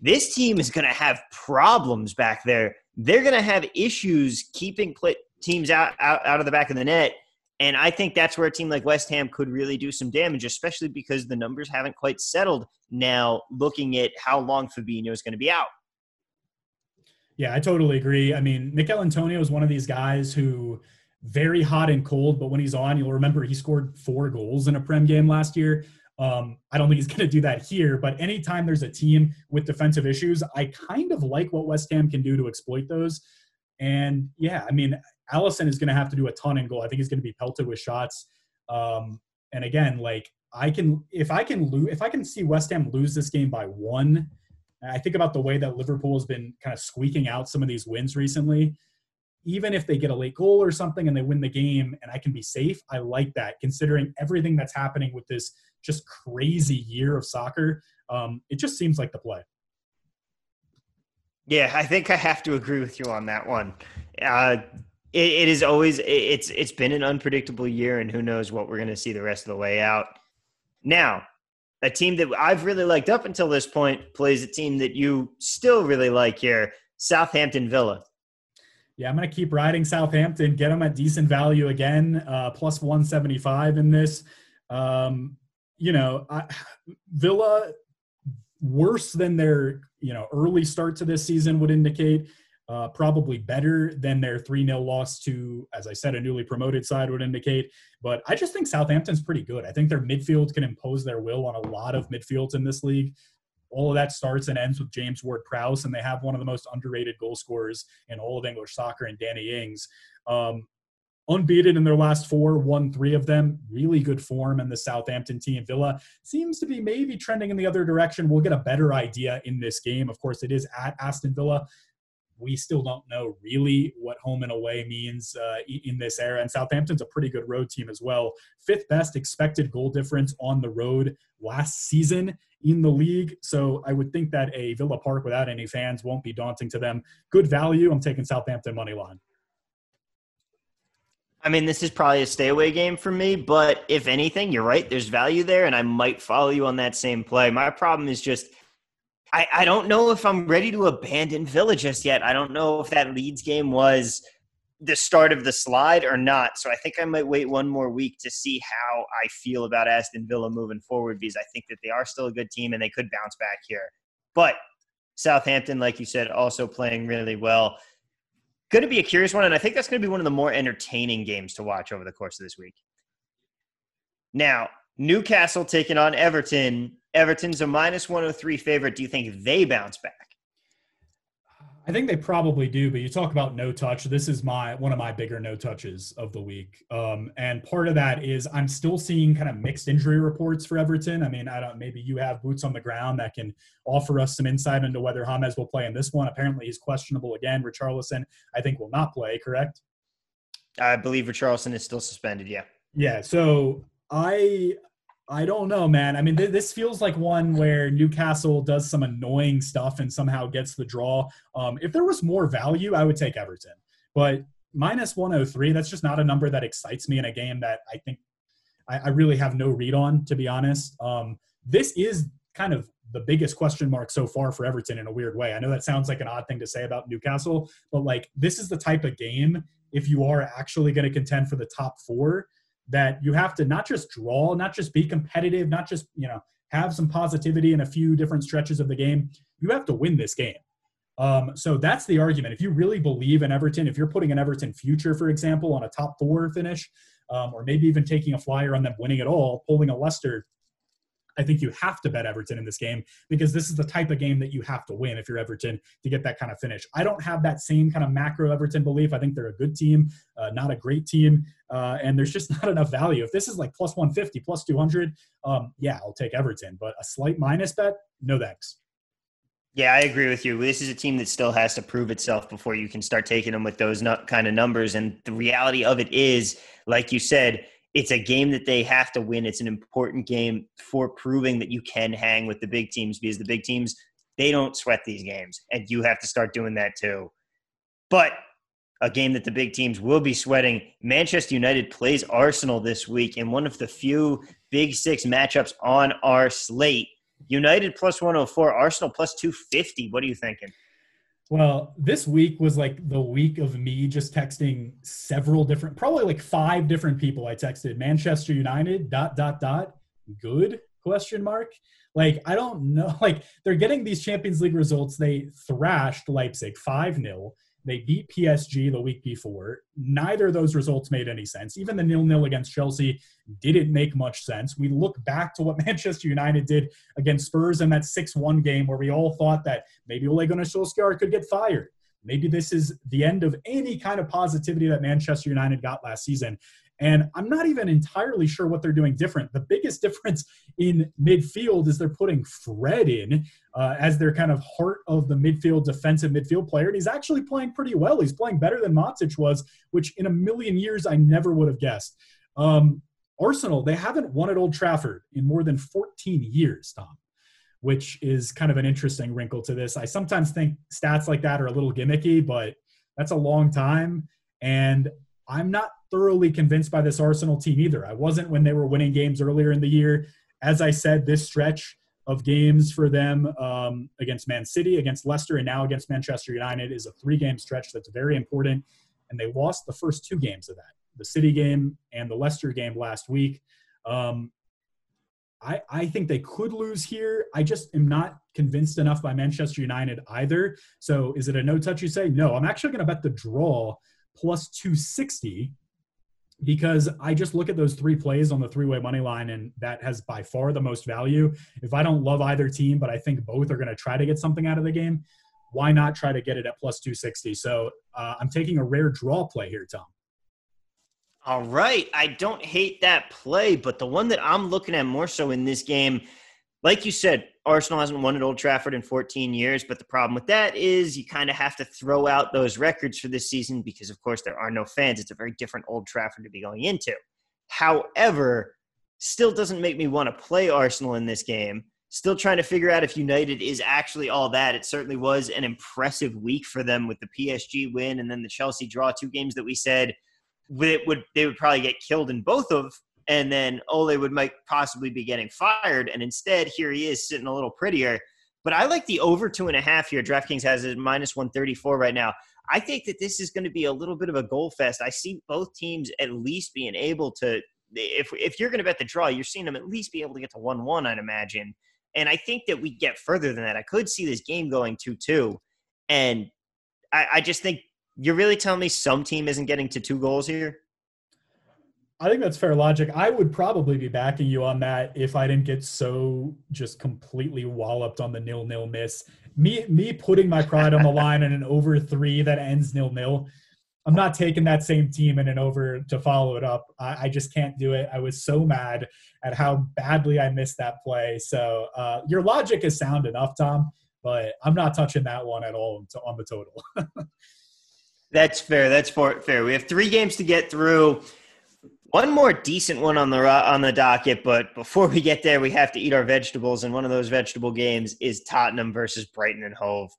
This team is going to have problems back there. They're going to have issues keeping teams out, out out of the back of the net. And I think that's where a team like West Ham could really do some damage, especially because the numbers haven't quite settled now, looking at how long Fabinho is going to be out. Yeah, I totally agree. I mean, Michail Antonio is one of these guys who very hot and cold, but when he's on, you'll remember he scored four goals in a Prem game last year. Um, I don't think he's going to do that here, but anytime there's a team with defensive issues, I kind of like what West Ham can do to exploit those. And yeah, I mean, Alisson is going to have to do a ton in goal. I think he's going to be pelted with shots. Um, and again, like I can, if I can lose, if I can see West Ham lose this game by one, I think about the way that Liverpool has been kind of squeaking out some of these wins recently. Even if they get a late goal or something and they win the game and I can be safe, I like that considering everything that's happening with this just crazy year of soccer. Um, it just seems like the play. Yeah, I think I have to agree with you on that one. Uh, it, it is always it's it's been an unpredictable year, and who knows what we're going to see the rest of the way out. Now, a team that I've really liked up until this point plays a team that you still really like here, Southampton Villa. Yeah, I'm going to keep riding Southampton, get them at decent value again, uh, plus 175 in this. Um, you know, I, Villa worse than their you know early start to this season would indicate. Uh, probably better than their 3 0 loss to, as I said, a newly promoted side would indicate. But I just think Southampton's pretty good. I think their midfield can impose their will on a lot of midfields in this league. All of that starts and ends with James Ward Prowse, and they have one of the most underrated goal scorers in all of English soccer in Danny Ings. Um, unbeaten in their last four, won three of them. Really good form in the Southampton team. Villa seems to be maybe trending in the other direction. We'll get a better idea in this game. Of course, it is at Aston Villa we still don't know really what home and away means uh, in this era. And Southampton's a pretty good road team as well. Fifth best expected goal difference on the road last season in the league. So I would think that a Villa Park without any fans won't be daunting to them. Good value. I'm taking Southampton money line. I mean, this is probably a stay away game for me, but if anything, you're right. There's value there, and I might follow you on that same play. My problem is just I, I don't know if I'm ready to abandon Villa just yet. I don't know if that Leeds game was the start of the slide or not. So I think I might wait one more week to see how I feel about Aston Villa moving forward because I think that they are still a good team and they could bounce back here. But Southampton, like you said, also playing really well. Going to be a curious one, and I think that's going to be one of the more entertaining games to watch over the course of this week. Now, Newcastle taking on Everton Everton's a minus 103 favorite. Do you think they bounce back? I think they probably do, but you talk about no touch. This is my one of my bigger no touches of the week, um, and part of that is I'm still seeing kind of mixed injury reports for Everton. I mean, I don't maybe you have boots on the ground that can offer us some insight into whether James will play in this one. Apparently, he's questionable again. Richarlison, I think, will not play. Correct? I believe Richarlison is still suspended. Yeah. Yeah. So I I don't know, man. I mean, th- this feels like one where Newcastle does some annoying stuff and somehow gets the draw. Um, if there was more value, I would take Everton. But minus 103, that's just not a number that excites me in a game that I think I, I really have no read on, to be honest. Um, this is kind of the biggest question mark so far for Everton in a weird way. I know that sounds like an odd thing to say about Newcastle, but like this is the type of game if you are actually going to contend for the top four that you have to not just draw, not just be competitive, not just, you know, have some positivity in a few different stretches of the game. You have to win this game. Um, so that's the argument. If you really believe in Everton, if you're putting an Everton future, for example, on a top four finish, um, or maybe even taking a flyer on them winning it all, pulling a Leicester I think you have to bet Everton in this game because this is the type of game that you have to win if you're Everton to get that kind of finish. I don't have that same kind of macro Everton belief. I think they're a good team, uh, not a great team, uh, and there's just not enough value. If this is like plus 150, plus 200, um, yeah, I'll take Everton. But a slight minus bet, no thanks. Yeah, I agree with you. This is a team that still has to prove itself before you can start taking them with those kind of numbers. And the reality of it is, like you said, it's a game that they have to win. It's an important game for proving that you can hang with the big teams because the big teams, they don't sweat these games. And you have to start doing that too. But a game that the big teams will be sweating. Manchester United plays Arsenal this week in one of the few Big Six matchups on our slate. United plus 104, Arsenal plus 250. What are you thinking? Well, this week was like the week of me just texting several different, probably like five different people. I texted Manchester United dot dot dot good question mark. Like I don't know. Like they're getting these Champions League results. They thrashed Leipzig five 0 they beat PSG the week before. Neither of those results made any sense. Even the nil nil against Chelsea didn't make much sense. We look back to what Manchester United did against Spurs in that 6 1 game where we all thought that maybe Ole Gunnar Solskjaer could get fired. Maybe this is the end of any kind of positivity that Manchester United got last season. And I'm not even entirely sure what they're doing different. The biggest difference in midfield is they're putting Fred in uh, as their kind of heart of the midfield, defensive midfield player. And he's actually playing pretty well. He's playing better than Matic was, which in a million years I never would have guessed. Um, Arsenal, they haven't won at Old Trafford in more than 14 years, Tom, which is kind of an interesting wrinkle to this. I sometimes think stats like that are a little gimmicky, but that's a long time. And I'm not thoroughly convinced by this Arsenal team either. I wasn't when they were winning games earlier in the year. As I said, this stretch of games for them um, against Man City, against Leicester, and now against Manchester United is a three game stretch that's very important. And they lost the first two games of that the City game and the Leicester game last week. Um, I, I think they could lose here. I just am not convinced enough by Manchester United either. So is it a no touch you say? No, I'm actually going to bet the draw plus 260 because I just look at those three plays on the three way money line, and that has by far the most value. If I don't love either team, but I think both are going to try to get something out of the game, why not try to get it at plus 260? So uh, I'm taking a rare draw play here, Tom. All right. I don't hate that play, but the one that I'm looking at more so in this game, like you said, Arsenal hasn't won at Old Trafford in 14 years, but the problem with that is you kind of have to throw out those records for this season because, of course, there are no fans. It's a very different Old Trafford to be going into. However, still doesn't make me want to play Arsenal in this game. Still trying to figure out if United is actually all that. It certainly was an impressive week for them with the PSG win and then the Chelsea draw, two games that we said it would they would probably get killed in both of and then Ole would might possibly be getting fired. And instead, here he is sitting a little prettier. But I like the over two and a half here. DraftKings has it minus 134 right now. I think that this is going to be a little bit of a goal fest. I see both teams at least being able to, if, if you're going to bet the draw, you're seeing them at least be able to get to 1 1, I'd imagine. And I think that we get further than that. I could see this game going 2 2. And I, I just think you're really telling me some team isn't getting to two goals here? I think that's fair logic. I would probably be backing you on that if I didn't get so just completely walloped on the nil nil miss. Me me putting my pride on the line in an over three that ends nil nil. I'm not taking that same team in an over to follow it up. I, I, just can't do it. I was so mad at how badly I missed that play. So uh, your logic is sound enough, Tom, but I'm not touching that one at all on the total. That's fair. That's fair. We have three games to get through. One more decent one on the on the docket, but before we get there, we have to eat our vegetables, and one of those vegetable games is Tottenham versus Brighton and Hove.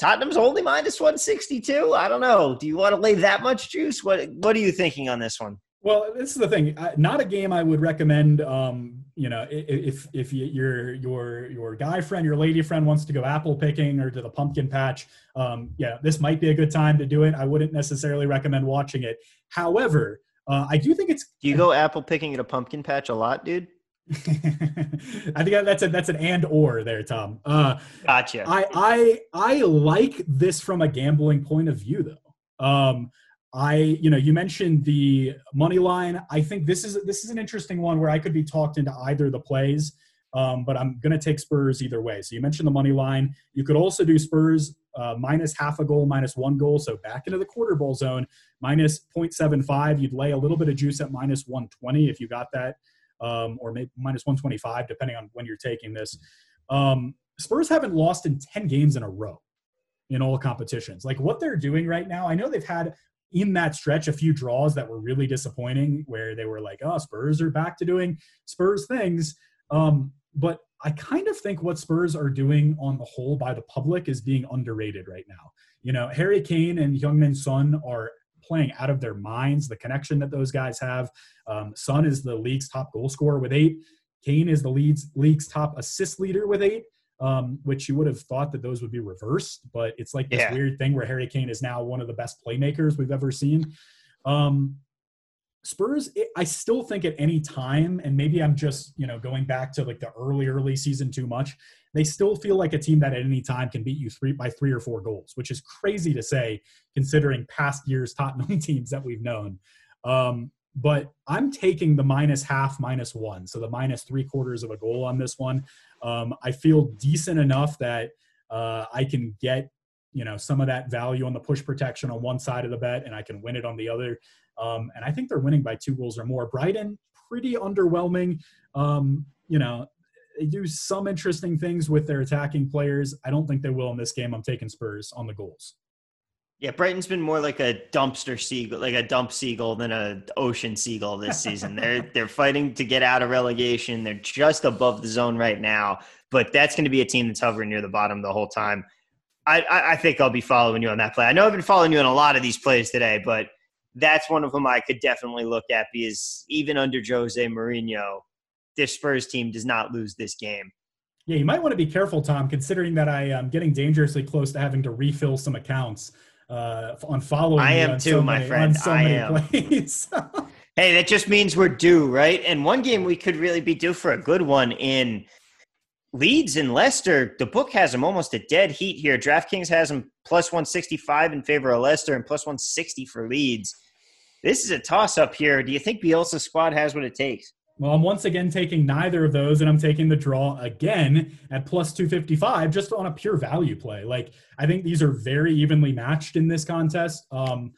Tottenham's only minus one sixty two. I don't know. Do you want to lay that much juice? What What are you thinking on this one? Well, this is the thing. Not a game I would recommend. Um, you know, if if your your your guy friend, your lady friend wants to go apple picking or to the pumpkin patch, um, yeah, this might be a good time to do it. I wouldn't necessarily recommend watching it. However, uh, I do think it's. Do you go apple picking at a pumpkin patch a lot, dude? I think that's a that's an and or there, Tom. Uh, gotcha. I I I like this from a gambling point of view, though. Um, I you know you mentioned the money line. I think this is this is an interesting one where I could be talked into either the plays. Um, but I'm going to take Spurs either way. So you mentioned the money line. You could also do Spurs uh, minus half a goal, minus one goal. So back into the quarter ball zone, minus 0.75. You'd lay a little bit of juice at minus 120 if you got that, um, or maybe minus 125, depending on when you're taking this. Um, Spurs haven't lost in 10 games in a row in all competitions. Like what they're doing right now, I know they've had in that stretch a few draws that were really disappointing where they were like, oh, Spurs are back to doing Spurs things. Um, but I kind of think what Spurs are doing on the whole by the public is being underrated right now. You know, Harry Kane and Heung-min Son are playing out of their minds. The connection that those guys have. Um, Son is the league's top goal scorer with eight. Kane is the league's league's top assist leader with eight. Um, which you would have thought that those would be reversed, but it's like this yeah. weird thing where Harry Kane is now one of the best playmakers we've ever seen. Um, Spurs, I still think at any time, and maybe I'm just you know going back to like the early early season too much. They still feel like a team that at any time can beat you three by three or four goals, which is crazy to say considering past years Tottenham teams that we've known. Um, but I'm taking the minus half, minus one, so the minus three quarters of a goal on this one. Um, I feel decent enough that uh, I can get you know some of that value on the push protection on one side of the bet, and I can win it on the other. Um, and I think they're winning by two goals or more. Brighton, pretty underwhelming. Um, you know, they do some interesting things with their attacking players. I don't think they will in this game. I'm taking Spurs on the goals. Yeah, Brighton's been more like a dumpster seagull, like a dump seagull than a ocean seagull this season. they're they're fighting to get out of relegation. They're just above the zone right now, but that's going to be a team that's hovering near the bottom the whole time. I, I, I think I'll be following you on that play. I know I've been following you on a lot of these plays today, but that's one of them I could definitely look at because even under Jose Mourinho, this Spurs team does not lose this game. Yeah, you might want to be careful, Tom, considering that I am getting dangerously close to having to refill some accounts uh, on following. I am too, so my many, friend. So I am. hey, that just means we're due, right? And one game we could really be due for a good one in Leeds and Leicester. The book has them almost a dead heat here. DraftKings has them plus 165 in favor of Leicester and plus 160 for Leeds. This is a toss up here. Do you think Bielsa's squad has what it takes? Well, I'm once again taking neither of those, and I'm taking the draw again at plus 255 just on a pure value play. Like, I think these are very evenly matched in this contest. Um,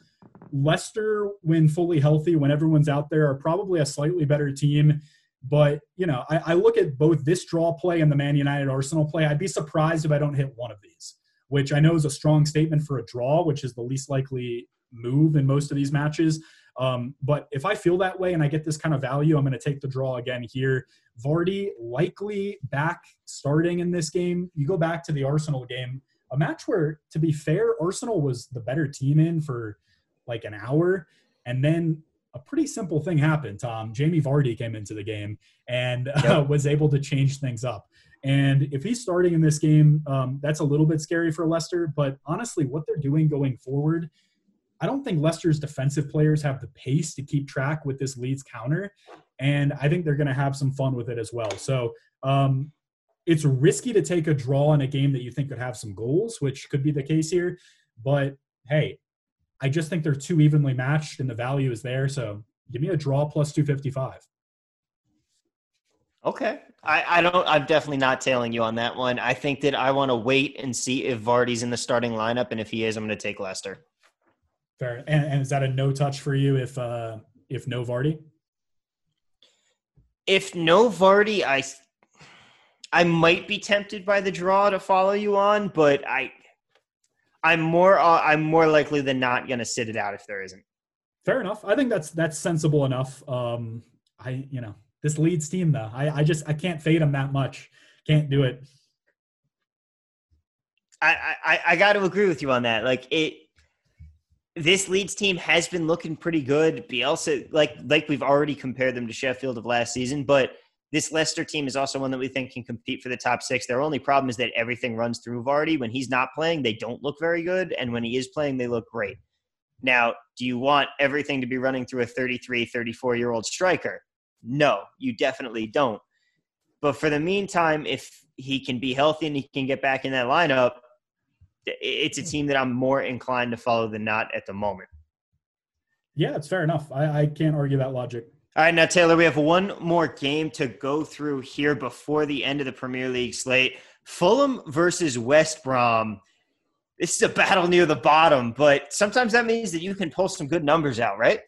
Leicester, when fully healthy, when everyone's out there, are probably a slightly better team. But, you know, I, I look at both this draw play and the Man United Arsenal play. I'd be surprised if I don't hit one of these, which I know is a strong statement for a draw, which is the least likely move in most of these matches. Um, but if I feel that way and I get this kind of value, I'm going to take the draw again here. Vardy likely back starting in this game. You go back to the Arsenal game, a match where, to be fair, Arsenal was the better team in for like an hour. And then a pretty simple thing happened, Tom. Jamie Vardy came into the game and uh, yep. uh, was able to change things up. And if he's starting in this game, um, that's a little bit scary for Leicester. But honestly, what they're doing going forward I don't think Leicester's defensive players have the pace to keep track with this Leeds counter, and I think they're going to have some fun with it as well. So um, it's risky to take a draw in a game that you think could have some goals, which could be the case here. But hey, I just think they're too evenly matched, and the value is there. So give me a draw plus two fifty five. Okay. I, I don't I'm definitely not tailing you on that one. I think that I want to wait and see if Vardy's in the starting lineup and if he is, I'm going to take Leicester. Fair. And, and is that a no touch for you if uh if no Vardy? If no Vardy, I I might be tempted by the draw to follow you on, but I I'm more uh, I'm more likely than not going to sit it out if there isn't. Fair enough. I think that's that's sensible enough. Um, I you know this Leeds team though. I I just I can't fade them that much. Can't do it. I I, I got to agree with you on that. Like it this Leeds team has been looking pretty good. Bielsa, like like we've already compared them to Sheffield of last season, but this Leicester team is also one that we think can compete for the top six. Their only problem is that everything runs through Vardy. When he's not playing, they don't look very good, and when he is playing, they look great. Now, do you want everything to be running through a 33, 34 year old striker? No, you definitely don't. But for the meantime, if he can be healthy and he can get back in that lineup, it's a team that I'm more inclined to follow than not at the moment. Yeah, it's fair enough. I, I can't argue that logic. All right, now Taylor, we have one more game to go through here before the end of the Premier League slate. Fulham versus West Brom. This is a battle near the bottom, but sometimes that means that you can pull some good numbers out, right?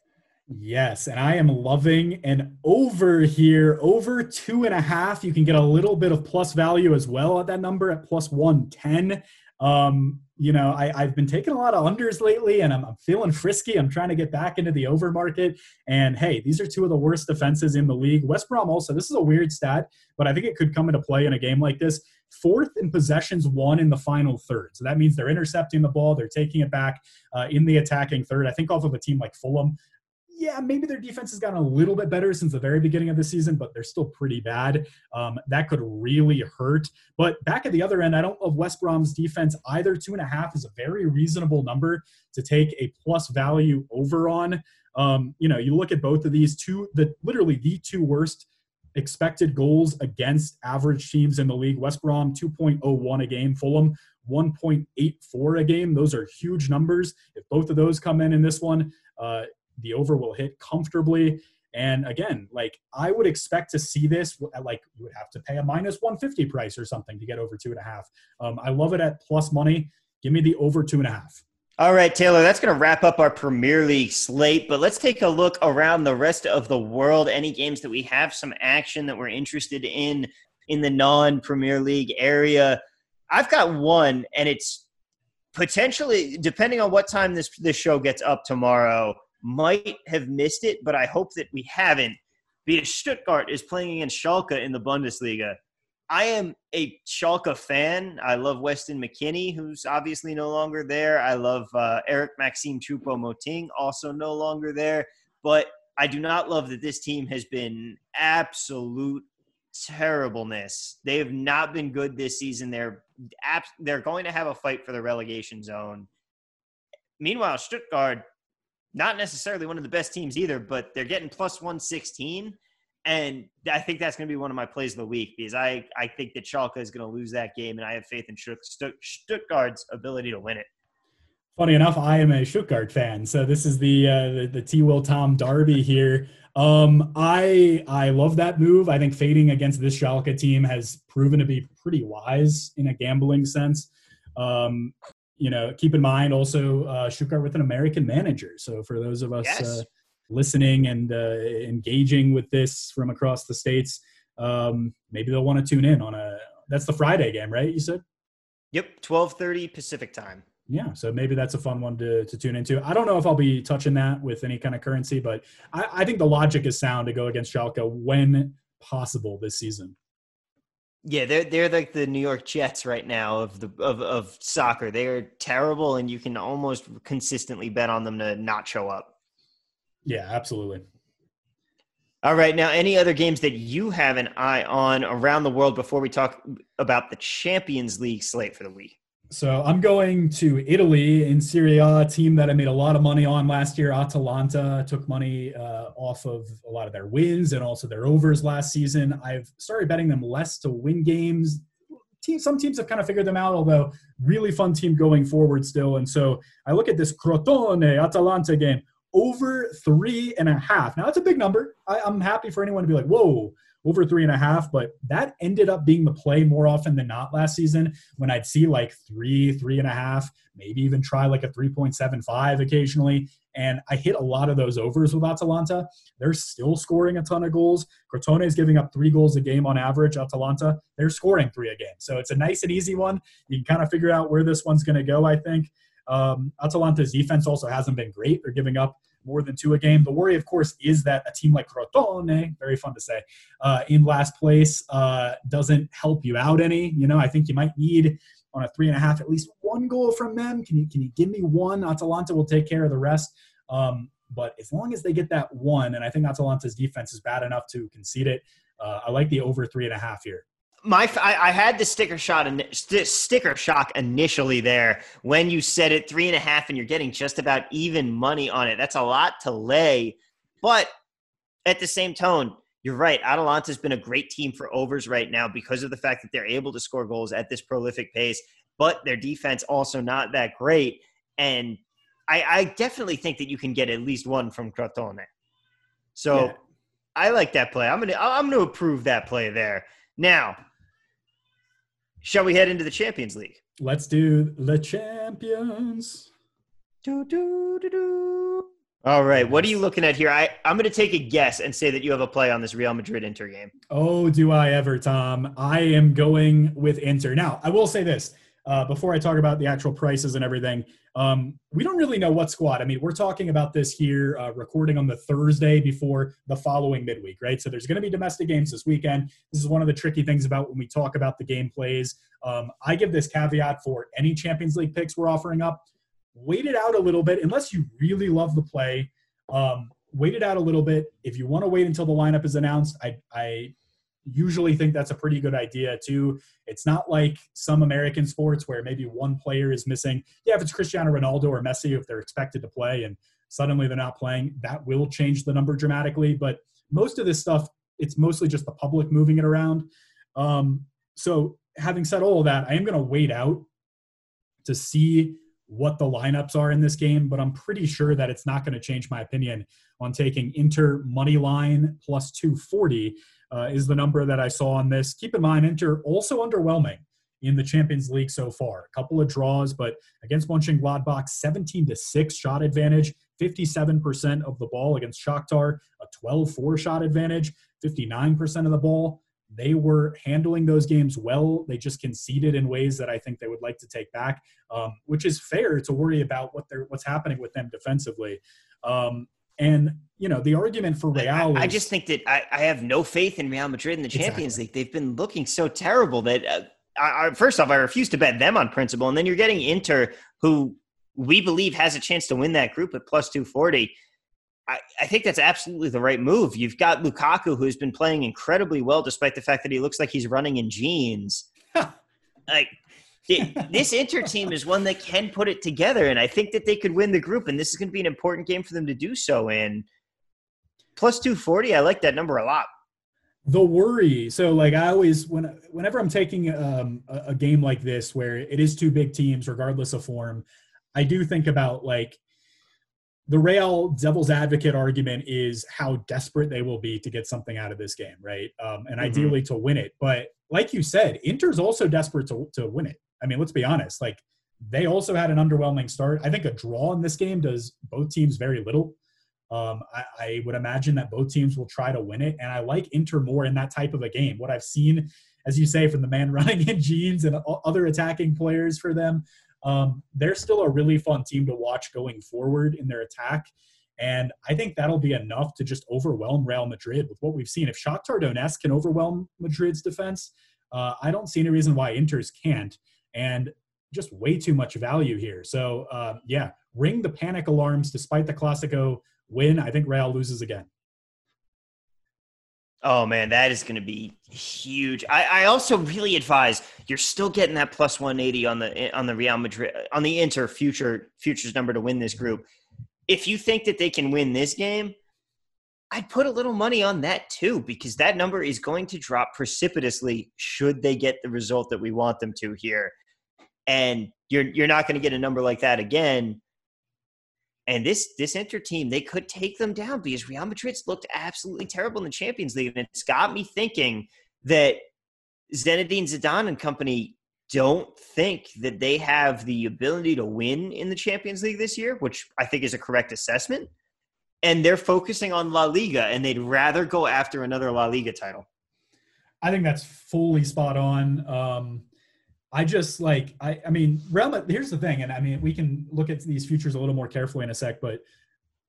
Yes, and I am loving an over here, over two and a half. You can get a little bit of plus value as well at that number at plus 110. Um, you know, I, have been taking a lot of unders lately and I'm, I'm, feeling frisky. I'm trying to get back into the over market. And hey, these are two of the worst defenses in the league. West Brom also, this is a weird stat, but I think it could come into play in a game like this. Fourth in possessions, one in the final third. So that means they're intercepting the ball, they're taking it back uh, in the attacking third. I think off of a team like Fulham, yeah, maybe their defense has gotten a little bit better since the very beginning of the season, but they're still pretty bad. Um, that could really hurt. But back at the other end, I don't love West Brom's defense either. Two and a half is a very reasonable number to take a plus value over on. Um, you know, you look at both of these two, the literally the two worst expected goals against average teams in the league. West Brom 2.01 a game, Fulham 1.84 a game. Those are huge numbers. If both of those come in in this one, uh, the over will hit comfortably. And again, like I would expect to see this like you would have to pay a minus 150 price or something to get over two and a half. Um, I love it at plus money. Give me the over two and a half. All right, Taylor, that's going to wrap up our Premier League slate, but let's take a look around the rest of the world. Any games that we have some action that we're interested in in the non Premier League area? I've got one, and it's potentially, depending on what time this, this show gets up tomorrow, might have missed it, but I hope that we haven't. Because Stuttgart is playing against Schalke in the Bundesliga. I am a Schalke fan. I love Weston McKennie, who's obviously no longer there. I love uh, Eric Maxim Choupo Moting, also no longer there. But I do not love that this team has been absolute terribleness. They have not been good this season. They're they're going to have a fight for the relegation zone. Meanwhile, Stuttgart not necessarily one of the best teams either, but they're getting plus 116. And I think that's going to be one of my plays of the week because I, I think that Schalke is going to lose that game, and I have faith in Stuttgart's ability to win it. Funny enough, I am a Stuttgart fan, so this is the uh, the, the T. Will Tom Derby here. Um, I I love that move. I think fading against this Schalke team has proven to be pretty wise in a gambling sense. Um, you know, keep in mind also uh, Stuttgart with an American manager. So for those of us yes. uh, listening and uh, engaging with this from across the states, um, maybe they'll want to tune in on a. That's the Friday game, right? You said. Yep, twelve thirty Pacific time. Yeah, so maybe that's a fun one to, to tune into. I don't know if I'll be touching that with any kind of currency, but I, I think the logic is sound to go against Schalke when possible this season. Yeah, they're they're like the New York Jets right now of the of, of soccer. They are terrible, and you can almost consistently bet on them to not show up. Yeah, absolutely. All right, now any other games that you have an eye on around the world before we talk about the Champions League slate for the week? So I'm going to Italy in Serie A, a team that I made a lot of money on last year. Atalanta took money uh, off of a lot of their wins and also their overs last season. I've started betting them less to win games. Team, some teams have kind of figured them out, although really fun team going forward still. And so I look at this Crotone Atalanta game over three and a half. Now that's a big number. I, I'm happy for anyone to be like, whoa, over three and a half, but that ended up being the play more often than not last season when I'd see like three, three and a half, maybe even try like a 3.75 occasionally. And I hit a lot of those overs with Atalanta. They're still scoring a ton of goals. Crotone is giving up three goals a game on average. Atalanta, they're scoring three a game. So it's a nice and easy one. You can kind of figure out where this one's going to go, I think. Um, Atalanta's defense also hasn't been great. They're giving up more than two a game. The worry, of course, is that a team like Crotone, very fun to say, uh, in last place uh, doesn't help you out any. You know, I think you might need on a three and a half at least one goal from them. Can you can you give me one? Atalanta will take care of the rest. Um, but as long as they get that one, and I think Atalanta's defense is bad enough to concede it, uh, I like the over three and a half here my I, I, had the sticker shot and st- sticker shock initially there when you said it three and a half and you're getting just about even money on it. That's a lot to lay, but at the same tone, you're right. Atalanta's been a great team for overs right now because of the fact that they're able to score goals at this prolific pace, but their defense also not that great. And I, I definitely think that you can get at least one from Crotone. So yeah. I like that play. I'm gonna I'm gonna approve that play there. Now Shall we head into the Champions League? Let's do the champions. Do, do, do, do. All right. What are you looking at here? I, I'm going to take a guess and say that you have a play on this Real Madrid Inter game. Oh, do I ever, Tom? I am going with Inter. Now, I will say this uh, before I talk about the actual prices and everything. Um, we don't really know what squad. I mean, we're talking about this here, uh, recording on the Thursday before the following midweek, right? So there's going to be domestic games this weekend. This is one of the tricky things about when we talk about the game plays. Um, I give this caveat for any Champions League picks we're offering up. Wait it out a little bit, unless you really love the play. Um, wait it out a little bit. If you want to wait until the lineup is announced, I, I usually think that's a pretty good idea too. It's not like some American sports where maybe one player is missing. Yeah, if it's Cristiano Ronaldo or Messi, if they're expected to play and suddenly they're not playing, that will change the number dramatically. But most of this stuff, it's mostly just the public moving it around. Um, so having said all of that, I am going to wait out to see what the lineups are in this game, but I'm pretty sure that it's not going to change my opinion on taking Inter money line plus 240 uh, is the number that I saw on this. Keep in mind, Inter also underwhelming in the Champions League so far. A couple of draws, but against Mönchengladbach, 17 to 6 shot advantage, 57% of the ball against Shakhtar, a 12 4 shot advantage, 59% of the ball. They were handling those games well. They just conceded in ways that I think they would like to take back, um, which is fair to worry about what they're what's happening with them defensively. Um, and you know the argument for Real. I, is, I just think that I, I, have no faith in Real Madrid in the Champions exactly. League. They've been looking so terrible that uh, I, first off, I refuse to bet them on principle, and then you're getting Inter, who we believe has a chance to win that group at plus two forty. I, I think that's absolutely the right move. You've got Lukaku, who's been playing incredibly well, despite the fact that he looks like he's running in jeans. like this Inter team is one that can put it together, and I think that they could win the group. And this is going to be an important game for them to do so. And plus two forty, I like that number a lot. The worry, so like I always when whenever I'm taking um, a, a game like this where it is two big teams, regardless of form, I do think about like the Real devil's advocate argument is how desperate they will be to get something out of this game, right? Um, and mm-hmm. ideally to win it. But like you said, Inter's also desperate to, to win it. I mean, let's be honest. Like they also had an underwhelming start. I think a draw in this game does both teams very little. Um, I, I, would imagine that both teams will try to win it, and I like Inter more in that type of a game. What I've seen, as you say, from the man running in jeans and other attacking players for them, um, they're still a really fun team to watch going forward in their attack. And I think that'll be enough to just overwhelm Real Madrid with what we've seen. If Shakhtar Donetsk can overwhelm Madrid's defense, uh, I don't see any reason why Inter's can't. And just way too much value here. So uh, yeah, ring the panic alarms. Despite the Clasico win, I think Real loses again. Oh man, that is going to be huge. I, I, also really advise you're still getting that plus 180 on the eh, on the Real Madrid on the Inter future futures number to win this mm-hmm. group. If you think that they can win this game, I'd put a little money on that too because that number is going to drop precipitously should they get the result that we want them to here. And you're you're not going to get a number like that again and this this Inter team, they could take them down because Real Madrid's looked absolutely terrible in the Champions League. And it's got me thinking that Zinedine Zidane and company don't think that they have the ability to win in the Champions League this year, which I think is a correct assessment. And they're focusing on La Liga and they'd rather go after another La Liga title. I think that's fully spot on. Um, I just like I I mean Real. Here's the thing, and I mean we can look at these futures a little more carefully in a sec, but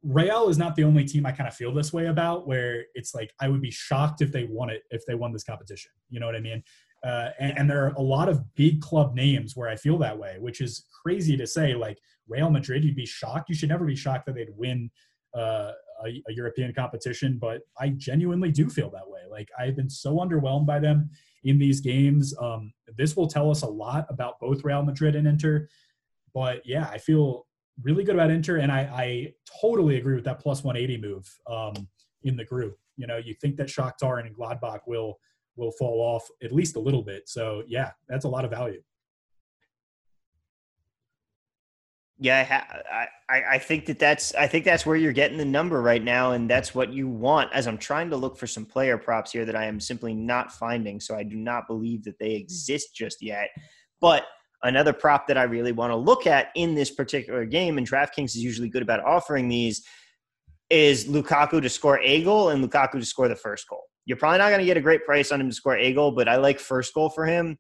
Real is not the only team I kind of feel this way about. Where it's like I would be shocked if they won it if they won this competition. You know what I mean? Uh, and, and, there are a lot of big club names where I feel that way, which is crazy to say. Like Real Madrid, you'd be shocked. You should never be shocked that they'd win uh, a, a, European competition, but I genuinely do feel that way. Like I've been so underwhelmed by them in these games. Um, this will tell us a lot about both Real Madrid and Inter. But yeah, I feel really good about Inter, and I, I totally agree with that plus 180 move um, in the group. You know, you think that Shakhtar and Gladbach will will fall off at least a little bit. So yeah, that's a lot of value. Yeah, I, I think that that's I think that's where you're getting the number right now, and that's what you want. As I'm trying to look for some player props here that I am simply not finding, so I do not believe that they exist just yet. But another prop that I really want to look at in this particular game, and DraftKings is usually good about offering these. is Lukaku to score a goal and Lukaku to score the first goal. You're probably not going to get a great price on him to score a goal, but I like first goal for him.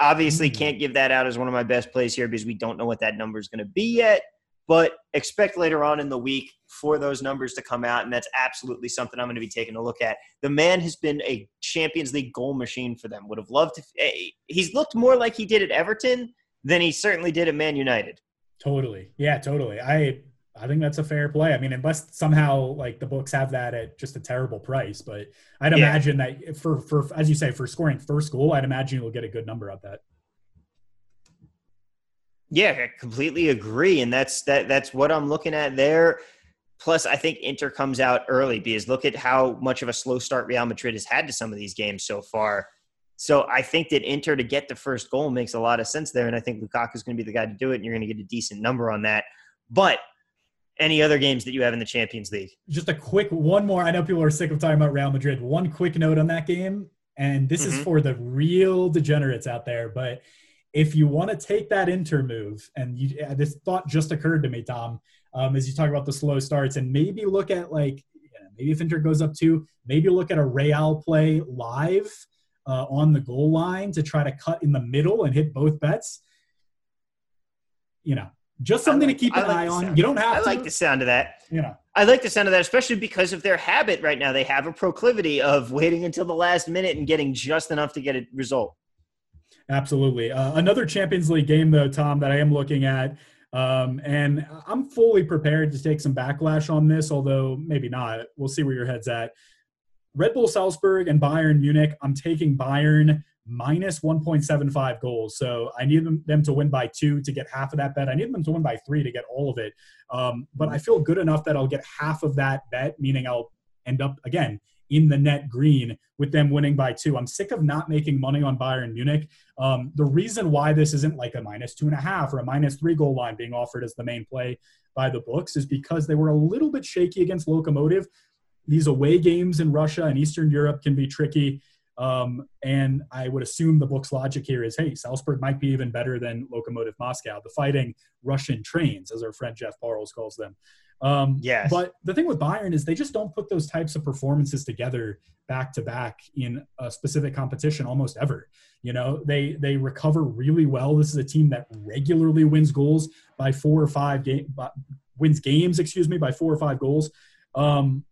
Obviously, mm-hmm. can't give that out as one of my best plays here because we don't know what that number is going to be yet. But expect later on in the week for those numbers to come out, and that's absolutely something I'm going to be taking a look at. The man has been a Champions League goal machine for them. Would have loved to. Eh, he's looked more like he did at Everton than he certainly did at Man United. Totally, yeah, totally. I I think that's a fair play. I mean, unless somehow like the books have that at just a terrible price, but I'd yeah. imagine that for for as you say for scoring first goal, I'd imagine you'll get a good number of that. Yeah, I completely agree, and that's that. That's what I'm looking at there. Plus, I think Inter comes out early because look at how much of a slow start Real Madrid has had to some of these games so far. So I think that Inter to get the first goal makes a lot of sense there, and I think Lukaku is going to be the guy to do it, and you're going to get a decent number on that. But any other games that you have in the Champions League? Just a quick one more. I know people are sick of talking about Real Madrid. One quick note on that game, and this mm-hmm. is for the real degenerates out there, but if you want to take that Inter move, and you, uh, this thought just occurred to me, Tom, um, as you talk about the slow starts, and maybe look at like maybe if Inter goes up two, maybe look at a Real play live uh, on the goal line to try to cut in the middle and hit both bets. You know, just something like, to keep an like eye on. You don't have. I to. like the sound of that. You know, I like the sound of that, especially because of their habit right now. They have a proclivity of waiting until the last minute and getting just enough to get a result. Absolutely. Uh, another Champions League game, though, Tom, that I am looking at. Um, and I'm fully prepared to take some backlash on this, although maybe not. We'll see where your head's at. Red Bull Salzburg and Bayern Munich. I'm taking Bayern minus 1.75 goals. So I need them, to win by two to get half of that bet. I need them to win by three to get all of it. Um, but I feel good enough that I'll get half of that bet, meaning I'll end up, again, in the net green with them winning by two. I'm sick of not making money on Bayern Munich. Um, the reason why this isn't like a minus two and a half or a minus three goal line being offered as the main play by the books is because they were a little bit shaky against Lokomotiv. These away games in Russia and Eastern Europe can be tricky. Um, and I would assume the book's logic here is, hey, Salzburg might be even better than Lokomotiv Moscow, the fighting Russian trains, as our friend Jeff Parles calls them. Um, yes. But the thing with Bayern is they just don't put those types of performances together back to back in a specific competition almost ever. You know, they they recover really well. This is a team that regularly wins goals by four or five game wins games, excuse me, by four or five goals. Um,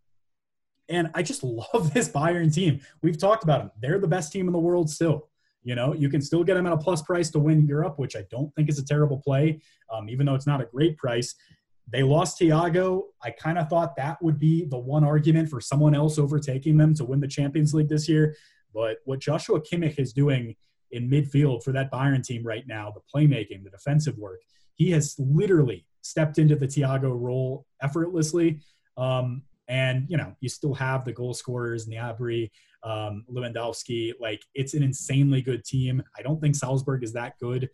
and I just love this Bayern team. We've talked about them. They're the best team in the world still. You know, you can still get them at a plus price to win Europe, which I don't think is a terrible play, um, even though it's not a great price. They lost Thiago. I kind of thought that would be the one argument for someone else overtaking them to win the Champions League this year. But what Joshua Kimmich is doing in midfield for that Bayern team right now, the playmaking, the defensive work, he has literally stepped into the Thiago role effortlessly. Um, and you know, you still have the goal scorers, Gnabry, um, Lewandowski. Like it's an insanely good team. I don't think Salzburg is that good.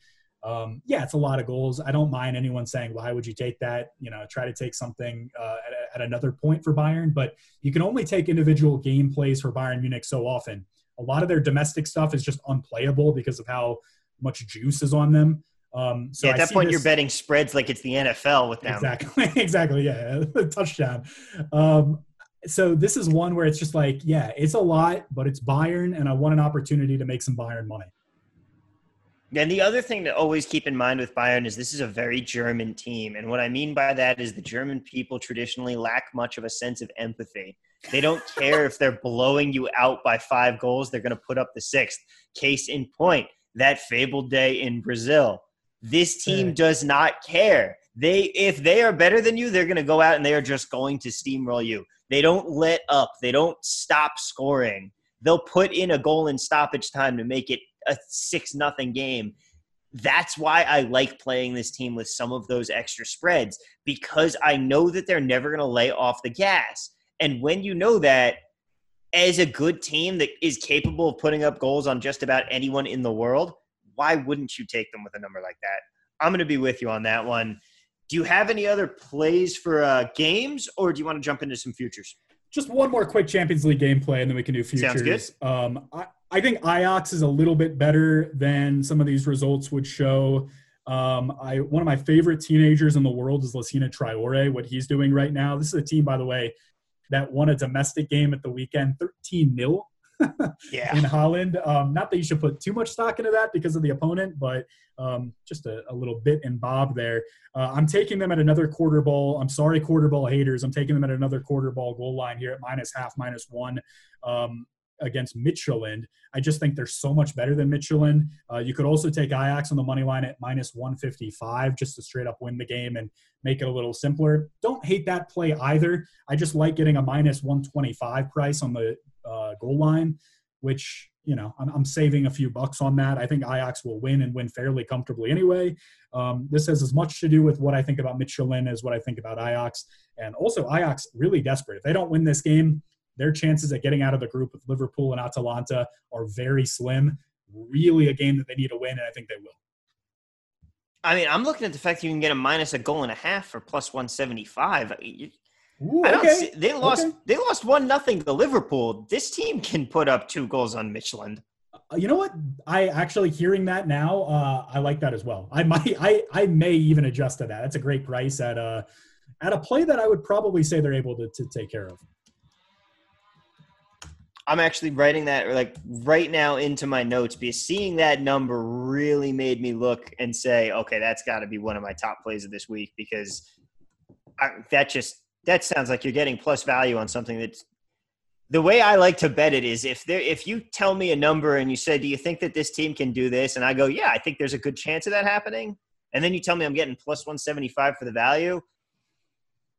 Um, yeah, it's a lot of goals. I don't mind anyone saying, why would you take that? You know, try to take something uh, at, at, another point for Bayern, but you can only take individual game plays for Bayern Munich so often. A lot of their domestic stuff is just unplayable because of how much juice is on them. Um, so yeah, at that point, this, you're betting spreads like it's the NFL with them. Exactly, exactly. Yeah, touchdown. Um, so this is one where it's just like, yeah, it's a lot, but it's Bayern, and I want an opportunity to make some Bayern money. And the other thing to always keep in mind with Bayern is this is a very German team. And what I mean by that is the German people traditionally lack much of a sense of empathy. They don't care if they're blowing you out by five goals, they're going to put up the sixth. Case in point, that fabled day in Brazil. This team does not care. They if they are better than you, they're going to go out and they are just going to steamroll you. They don't let up. They don't stop scoring. They'll put in a goal in stoppage time to make it a six nothing game. That's why I like playing this team with some of those extra spreads because I know that they're never going to lay off the gas. And when you know that, as a good team that is capable of putting up goals on just about anyone in the world, why wouldn't you take them with a number like that? I'm going to be with you on that one. Do you have any other plays for uh, games, or do you want to jump into some futures? Just one more quick Champions League gameplay, and then we can do futures. Sounds good. Um, I, I think Ajax is a little bit better than some of these results would show. Um, I one of my favorite teenagers in the world is Lassina Traoré. What he's doing right now. This is a team, by the way, that won a domestic game at the weekend, 13 0 yeah. in Holland. Um, not that you should put too much stock into that because of the opponent, but um, just a, a, little bit in Bob there. Uh, I'm taking them at another quarter ball. I'm sorry, quarter ball haters. I'm taking them at another quarter ball goal line here at minus half, minus one. Um, against Midtjylland. I just think they're so much better than Midtjylland. Uh, you could also take Ajax on the money line at minus 155 just to straight up win the game and make it a little simpler. Don't hate that play either. I just like getting a minus 125 price on the uh, goal line, which you know I'm, I'm, saving a few bucks on that. I think Ajax will win and win fairly comfortably anyway. Um, this has as much to do with what I think about Midtjylland as what I think about Ajax, and also Ajax really desperate. If they don't win this game, their chances at getting out of the group with Liverpool and Atalanta are very slim. Really, a game that they need to win, and I think they will. I mean, I'm looking at the fact you can get a minus a goal and a half for plus 175. Ooh, I don't okay. see, they lost. Okay. They lost one nothing to Liverpool. This team can put up two goals on Midtjylland. Uh, you know what? I actually hearing that now, uh, I like that as well. I might, I, I may even adjust to that. That's a great price at a, at a play that I would probably say they're able to, to take care of. I'm actually writing that like right now into my notes because seeing that number really made me look and say, okay, that's got to be one of my top plays of this week because I, that just that sounds like you're getting plus value on something that's the way I like to bet it is if there if you tell me a number and you say, do you think that this team can do this? And I go, yeah, I think there's a good chance of that happening. And then you tell me I'm getting plus 175 for the value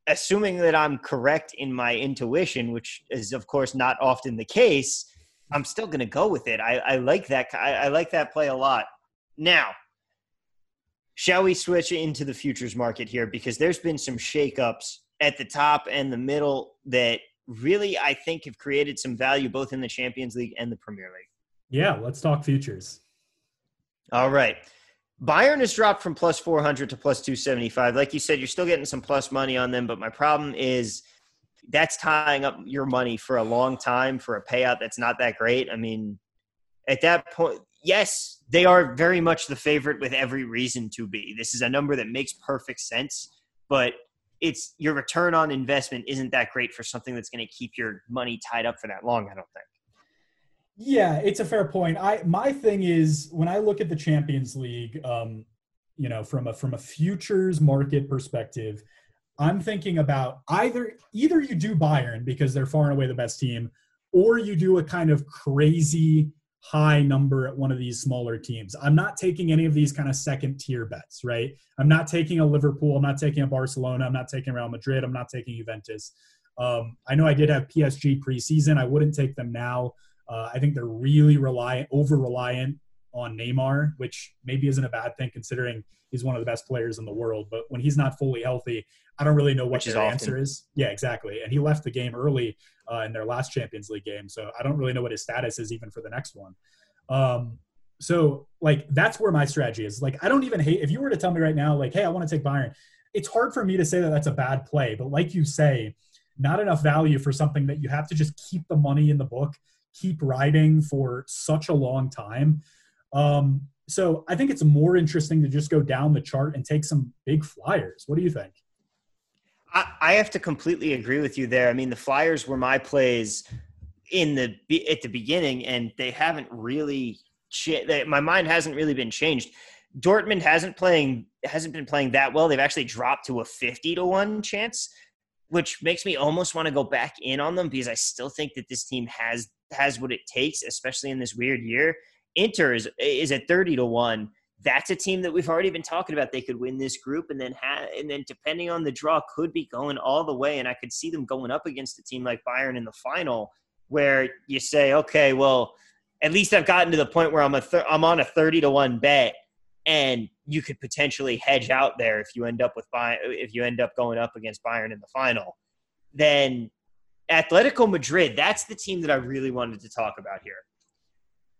assuming that I'm correct in my intuition, which is of course not often the case, I'm still going to go with it. I, I like that. I, I, like that play a lot. Now, shall we switch into the futures market here? Because there's been some shakeups at the top and the middle that really I think have created some value both in the Champions League and the Premier League. Yeah, let's talk futures. All right. Bayern has dropped from plus 400 to plus 275. Like you said, you're still getting some plus money on them, but my problem is that's tying up your money for a long time for a payout that's not that great. I mean, at that point, yes, they are very much the favorite with every reason to be. This is a number that makes perfect sense, but it's your return on investment isn't that great for something that's going to keep your money tied up for that long, I don't think. Yeah, it's a fair point. I my thing is when I look at the Champions League, um, you know, from a from a futures market perspective, I'm thinking about either either you do Bayern because they're far and away the best team, or you do a kind of crazy high number at one of these smaller teams. I'm not taking any of these kind of second tier bets, right? I'm not taking a Liverpool, I'm not taking a Barcelona, I'm not taking Real Madrid, I'm not taking Juventus. Um, I know I did have PSG preseason. I wouldn't take them now. Uh, I think they're really reliant, over reliant on Neymar, which maybe isn't a bad thing considering he's one of the best players in the world. But when he's not fully healthy, I don't really know what their answer is. Yeah, exactly. And he left the game early uh, in their last Champions League game, so I don't really know what his status is even for the next one. Um, so like that's where my strategy is. Like I don't even hate if you were to tell me right now, like, hey, I want to take Bayern. It's hard for me to say that that's a bad play, but like you say, not enough value for something that you have to just keep the money in the book keep riding for such a long time. Um, so I think it's more interesting to just go down the chart and take some big flyers. What do you think? I, I have to completely agree with you there. I mean, the flyers were my plays in the at the beginning, and they haven't really. They, my mind hasn't really been changed. Dortmund hasn't playing hasn't been playing that well. They've actually dropped to a fifty to one chance, which makes me almost want to go back in on them because I still think that this team has has what it takes, especially in this weird year. Inter is is at thirty to one. That's a team that we've already been talking about. They could win this group, and then ha- and then depending on the draw, could be going all the way. And I could see them going up against a team like Bayern in the final, where you say, okay, well, at least I've gotten to the point where I'm a th- I'm on a thirty to one bet, and you could potentially hedge out there if you end up with Bayern, if you end up going up against Bayern in the final. Then Atletico Madrid, that's the team that I really wanted to talk about here.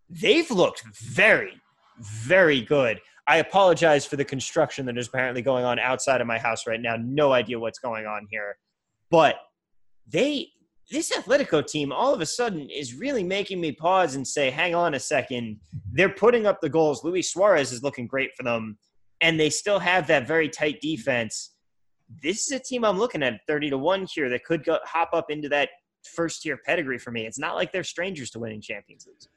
They've looked very, very good. I apologize for the construction that is apparently going on outside of my house right now. No idea what's going on here. But they this Atletico team all of a sudden is really making me pause and say, hang on a second. They're putting up the goals. Luis Suarez is looking great for them. and they still have that very tight defense. This is a team I'm looking at 30 to 1 here that could go, hop up into that first tier pedigree for me. It's not like they're strangers to winning Champions Leagues.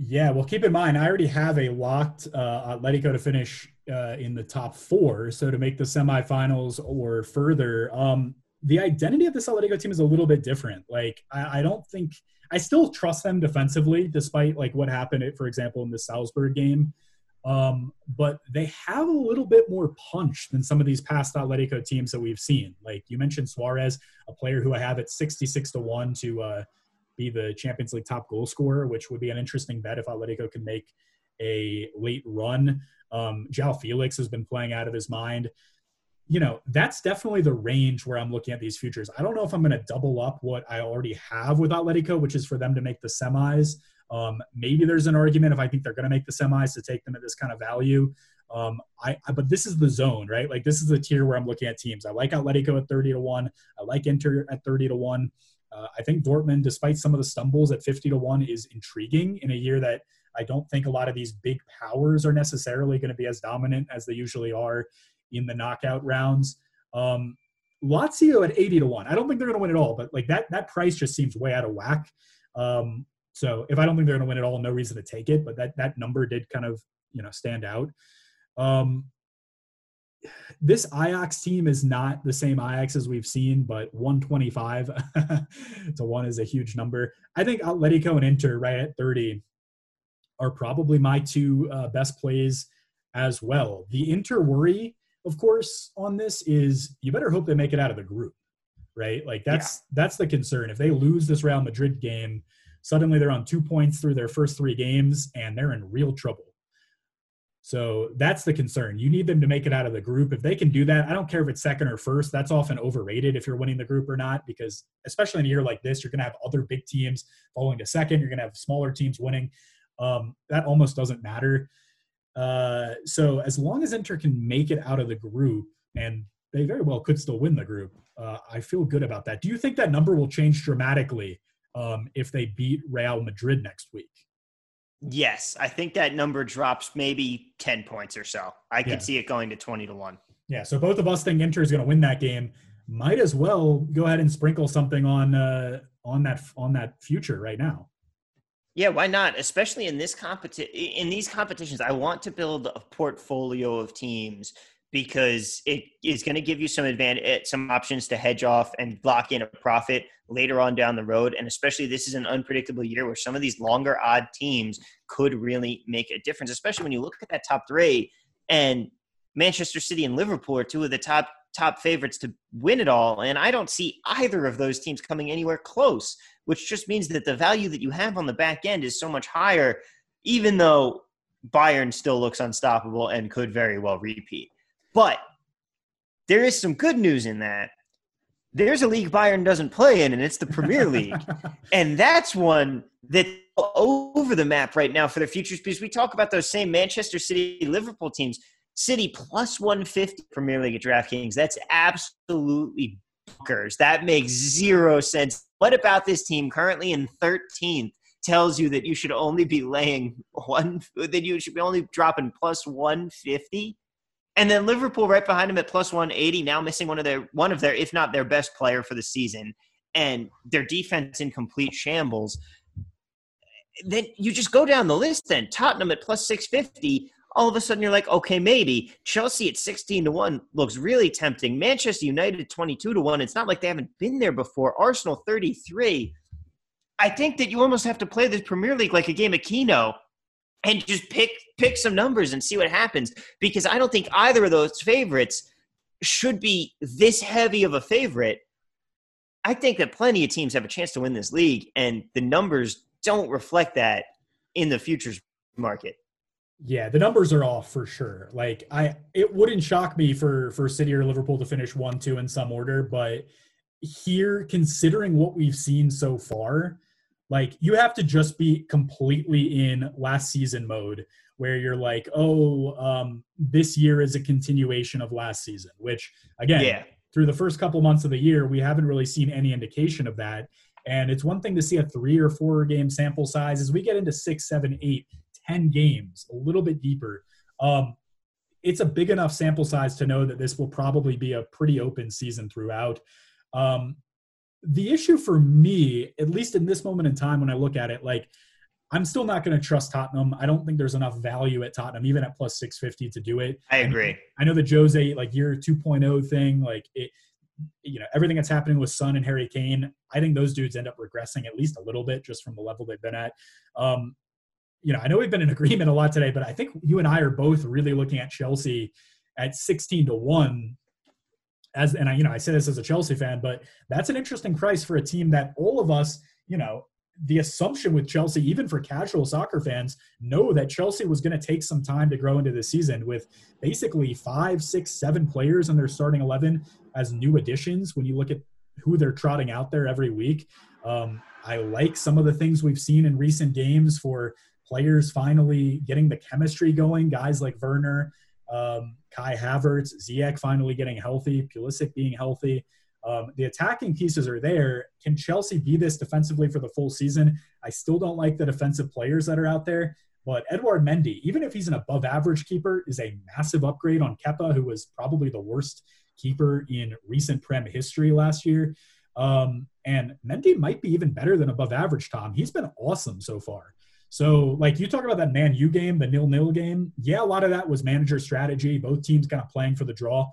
Yeah, well, keep in mind, I already have a locked uh, Atletico to finish uh, in the top four. So to make the semifinals or further, um, the identity of this Atletico team is a little bit different. Like, I, I, don't think I still trust them defensively, despite like what happened, at, for example, in the Salzburg game. Um, but they have a little bit more punch than some of these past Atletico teams that we've seen. Like you mentioned, Suarez, a player who I have at sixty-six to one to uh, be the Champions League top goal scorer, which would be an interesting bet if Atletico can make a late run. Um, João Felix has been playing out of his mind. You know, that's definitely the range where I'm looking at these futures. I don't know if I'm going to double up what I already have with Atletico, which is for them to make the semis. Um, maybe there's an argument if I think they're going to make the semis to take them at this kind of value. Um, I, I, but this is the zone, right? Like this is the tier where I'm looking at teams. I like Atletico at 30 to one. I like Inter at 30 to one. Uh, I think Dortmund, despite some of the stumbles at 50 to 1, is intriguing in a year that I don't think a lot of these big powers are necessarily going to be as dominant as they usually are in the knockout rounds. Um, Lazio at 80 to 1. I don't think they're going to win at all, but like that that price just seems way out of whack. Um, so if I don't think they're going to win at all, no reason to take it. But that that number did kind of you know stand out. Um, this Ajax team is not the same Ajax as we've seen, but 125 to one is a huge number. I think Atletico and Inter right at 30 are probably my two uh, best plays as well. The Inter worry, of course, on this is you better hope they make it out of the group, right? Like that's yeah. that's the concern. If they lose this Real Madrid game, suddenly they're on two points through their first three games and they're in real trouble. So that's the concern. You need them to make it out of the group. If they can do that, I don't care if it's second or first. That's often overrated if you're winning the group or not, because especially in a year like this, you're going to have other big teams falling to second. You're going to have smaller teams winning. Um, that almost doesn't matter. Uh, so as long as Inter can make it out of the group, and they very well could still win the group, uh, I feel good about that. Do you think that number will change dramatically um, if they beat Real Madrid next week? Yes, I think that number drops maybe 10 points or so. I could yeah. see it going to 20 to 1. Yeah, so both of us think Inter is going to win that game. Might as well go ahead and sprinkle something on uh, on that on that future right now. Yeah, why not? Especially in this competi- in these competitions, I want to build a portfolio of teams because it is going to give you some advantage, eh, some options to hedge off and lock in a profit later on down the road. And especially this is an unpredictable year where some of these longer odd teams could really make a difference, especially when you look at that top three and Manchester City and Liverpool are two of the top top favorites to win it all. And I don't see either of those teams coming anywhere close, which just means that the value that you have on the back end is so much higher, even though Bayern still looks unstoppable and could very well repeat. But there is some good news in that. There's a league Bayern doesn't play in, and it's the Premier League. and that's one that over the map right now for their futures because we talk about those same Manchester City, Liverpool teams. City plus 150 Premier League at DraftKings. That's absolutely bonkers. That makes zero sense. What about this team currently in 13th tells you that you should only be laying one, that you should be only dropping plus 150? And then Liverpool right behind him at plus 180, now missing one of their one of their, if not their best player for the season, and their defense in complete shambles. Then you just go down the list. Then Tottenham at plus 650. All of a sudden, you're like, okay, maybe Chelsea at 16 to one looks really tempting. Manchester United 22 to one. It's not like they haven't been there before. Arsenal 33. I think that you almost have to play this Premier League like a game of Keno and just pick pick some numbers and see what happens because I don't think either of those favorites should be this heavy of a favorite. I think that plenty of teams have a chance to win this league and the numbers don't reflect that in the futures market. Yeah, the numbers are off for sure. Like I it wouldn't shock me for for City or Liverpool to finish 1-2 in some order, but here considering what we've seen so far, like you have to just be completely in last season mode where you're like, oh, um, this year is a continuation of last season, which again, yeah. through the first couple months of the year, we haven't really seen any indication of that. And it's one thing to see a three or four game sample size as we get into six, seven, eight, ten games, a little bit deeper. Um, it's a big enough sample size to know that this will probably be a pretty open season throughout. Um, the issue for me, at least in this moment in time, when I look at it, like I'm still not going to trust Tottenham. I don't think there's enough value at Tottenham, even at plus 650 to do it. I agree. I know the Jose like year 2.0 thing, like it, you know, everything that's happening with Son and Harry Kane. I think those dudes end up regressing at least a little bit just from the level they've been at. Um, you know, I know we've been in agreement a lot today, but I think you and I are both really looking at Chelsea at 16 to 1 as and I you know, I say this as a Chelsea fan, but that's an interesting price for a team that all of us, you know, the assumption with Chelsea, even for casual soccer fans, know that Chelsea was going to take some time to grow into the season with basically five, six, seven players in their starting 11 as new additions. When you look at who they're trotting out there every week, um, I like some of the things we've seen in recent games for players finally getting the chemistry going. Guys like Werner, um, Kai Havertz, Ziyech finally getting healthy, Pulisic being healthy. Um, the attacking pieces are there. Can Chelsea be this defensively for the full season? I still don't like the defensive players that are out there. But Edouard Mendy, even if he's an above average keeper, is a massive upgrade on Kepa, who was probably the worst keeper in recent Prem history last year. Um, and Mendy might be even better than above average, Tom. He's been awesome so far. So, like you talk about that Man U game, the nil nil game. Yeah, a lot of that was manager strategy. Both teams kind of playing for the draw.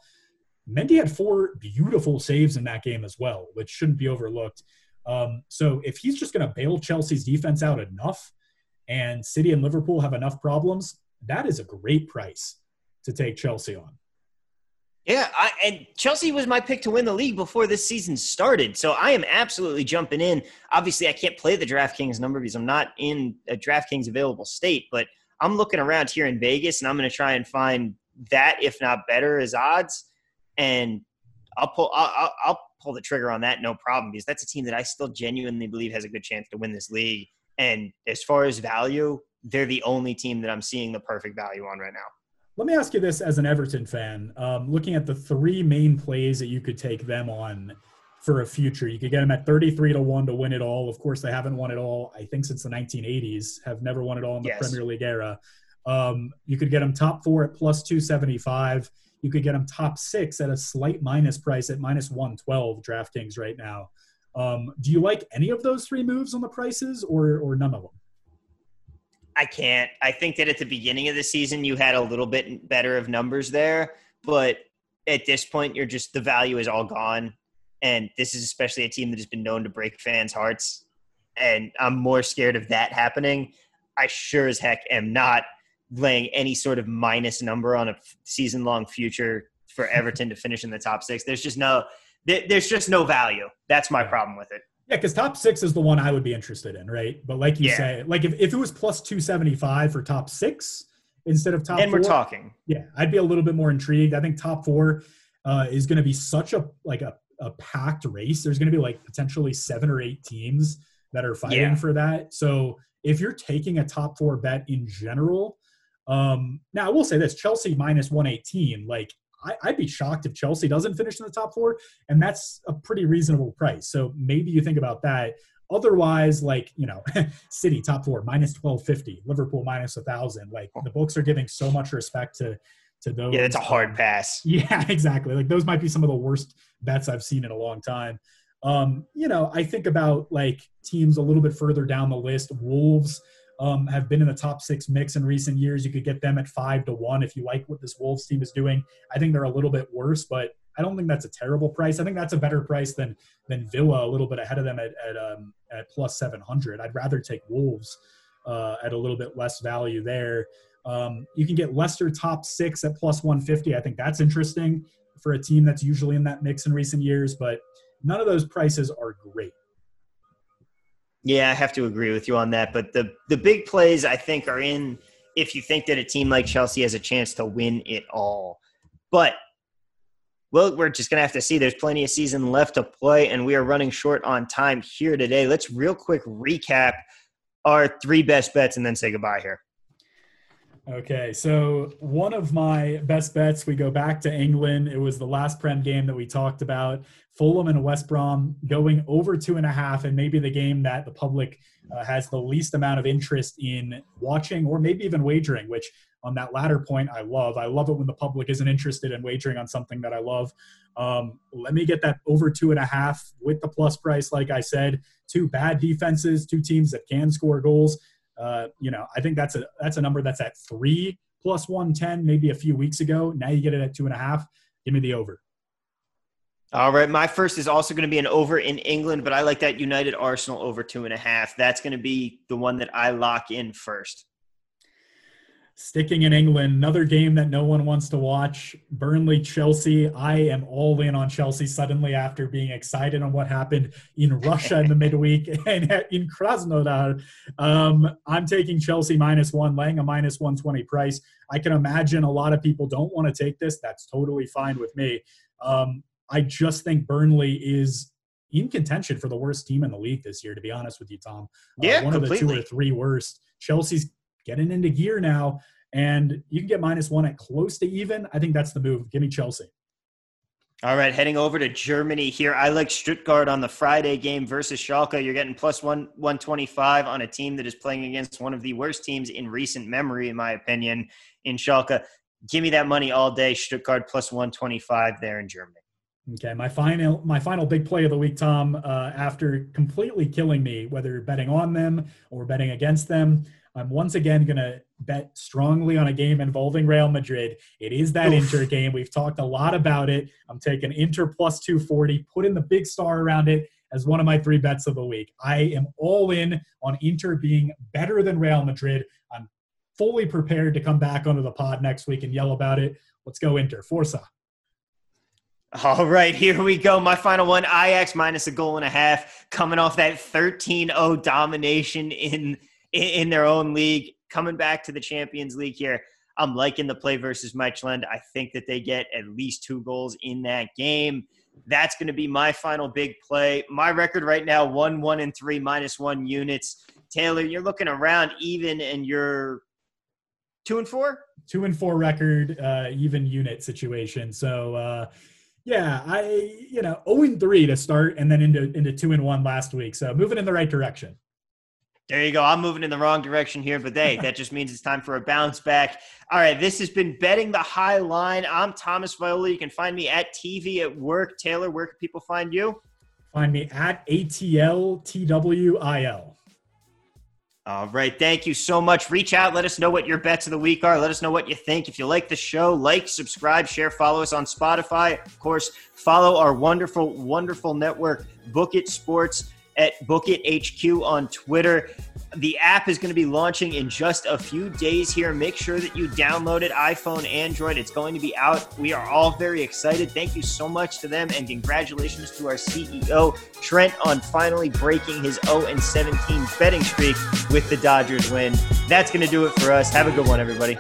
Mendy had four beautiful saves in that game as well, which shouldn't be overlooked. Um, so, if he's just going to bail Chelsea's defense out enough, and City and Liverpool have enough problems, that is a great price to take Chelsea on. Yeah, I, and Chelsea was my pick to win the league before this season started. So I am absolutely jumping in. Obviously, I can't play the DraftKings number because I'm not in a DraftKings available state, but I'm looking around here in Vegas and I'm going to try and find that, if not better, as odds. And I'll pull, I'll, I'll pull the trigger on that, no problem, because that's a team that I still genuinely believe has a good chance to win this league. And as far as value, they're the only team that I'm seeing the perfect value on right now. Let me ask you this as an Everton fan, um, looking at the three main plays that you could take them on for a future. You could get them at 33 to 1 to win it all. Of course, they haven't won it all, I think, since the 1980s, have never won it all in the yes. Premier League era. Um, you could get them top four at plus 275. You could get them top six at a slight minus price at minus 112 DraftKings right now. Um, do you like any of those three moves on the prices or, or none of them? I can't. I think that at the beginning of the season you had a little bit better of numbers there, but at this point you're just the value is all gone. And this is especially a team that has been known to break fans' hearts. And I'm more scared of that happening. I sure as heck am not laying any sort of minus number on a season long future for Everton to finish in the top six. There's just no there's just no value. That's my problem with it. Yeah, because top six is the one I would be interested in, right? But like you yeah. say, like if, if it was plus 275 for top six instead of top and we we're talking. Yeah, I'd be a little bit more intrigued. I think top four uh, is going to be such a like a, a packed race. There's going to be like potentially seven or eight teams that are fighting yeah. for that. So if you're taking a top four bet in general, um, now I will say this: Chelsea minus 118, like I, would be shocked if Chelsea doesn't finish in the top four, and that's a pretty reasonable price. So maybe you think about that. Otherwise, like you know, City top four minus twelve fifty, Liverpool minus a thousand. Like the books are giving so much respect to to those. Yeah, it's a hard pass. Yeah, exactly. Like those might be some of the worst bets I've seen in a long time. Um, you know, I think about like teams a little bit further down the list. Wolves um, have been in the top six mix in recent years. You could get them at five to one if you like what this Wolves team is doing. I think they're a little bit worse, but I don't think that's a terrible price. I think that's a better price than than Villa, a little bit ahead of them at at, um, at plus seven hundred. I'd rather take Wolves uh, at a little bit less value there. Um, you can get Leicester top six at plus one fifty. I think that's interesting for a team that's usually in that mix in recent years, but none of those prices are great. Yeah, I have to agree with you on that. But the the big plays I think are in if you think that a team like Chelsea has a chance to win it all. But well, we're just gonna have to see. There's plenty of season left to play, and we are running short on time here today. Let's real quick recap our three best bets and then say goodbye here. Okay, so one of my best bets, we go back to England. It was the last Prem game that we talked about. Fulham and West Brom going over two and a half, and maybe the game that the public uh, has the least amount of interest in watching or maybe even wagering, which on that latter point, I love. I love it when the public isn't interested in wagering on something that I love. Um, let me get that over two and a half with the plus price. Like I said, two bad defenses, two teams that can score goals. Uh, you know, I think that's a that's a number that's at three plus one ten maybe a few weeks ago. Now you get it at two and a half. Give me the over. All right, my first is also going to be an over in England, but I like that United Arsenal over two and a half. That's going to be the one that I lock in first. Sticking in England, another game that no one wants to watch Burnley Chelsea. I am all in on Chelsea suddenly after being excited on what happened in Russia in the midweek and in Krasnodar. Um, I'm taking Chelsea minus one, laying a minus 120 price. I can imagine a lot of people don't want to take this. That's totally fine with me. Um, I just think Burnley is in contention for the worst team in the league this year, to be honest with you, Tom. Uh, yeah, one completely. of the two or three worst. Chelsea's getting into gear now, and you can get minus one at close to even. I think that's the move. Give me Chelsea. All right, heading over to Germany here. I like Stuttgart on the Friday game versus Schalke. You're getting plus one one twenty five on a team that is playing against one of the worst teams in recent memory, in my opinion, in Schalke. Give me that money all day. Stuttgart plus one twenty five there in Germany. Okay, my final my final big play of the week, Tom. Uh, after completely killing me, whether betting on them or betting against them, I'm once again going to bet strongly on a game involving Real Madrid. It is that Oof. Inter game. We've talked a lot about it. I'm taking Inter plus 240, put in the big star around it as one of my three bets of the week. I am all in on Inter being better than Real Madrid. I'm fully prepared to come back onto the pod next week and yell about it. Let's go Inter. Forza. All right, here we go. My final one Ajax minus a goal and a half, coming off that 13 0 domination in in their own league, coming back to the Champions League here. I'm liking the play versus Midtjylland. I think that they get at least two goals in that game. That's going to be my final big play. My record right now, one, one, and three, minus one units. Taylor, you're looking around even, and you're two and four. Two and four record, uh, even unit situation. So, uh, yeah, I you know 0 and three to start, and then into into two and one last week. So moving in the right direction. There you go. I'm moving in the wrong direction here, but hey, that just means it's time for a bounce back. All right, this has been betting the high line. I'm Thomas Viola. You can find me at TV at work. Taylor, where can people find you? Find me at ATL TWIL. All right. Thank you so much. Reach out. Let us know what your bets of the week are. Let us know what you think. If you like the show, like, subscribe, share, follow us on Spotify. Of course, follow our wonderful, wonderful network, Book It Sports at Book It HQ on Twitter. The app is going to be launching in just a few days here. Make sure that you download it, iPhone, Android. It's going to be out. We are all very excited. Thank you so much to them, and congratulations to our CEO, Trent, on finally breaking his 0 and 17 betting streak with the Dodgers win. That's going to do it for us. Have a good one, everybody.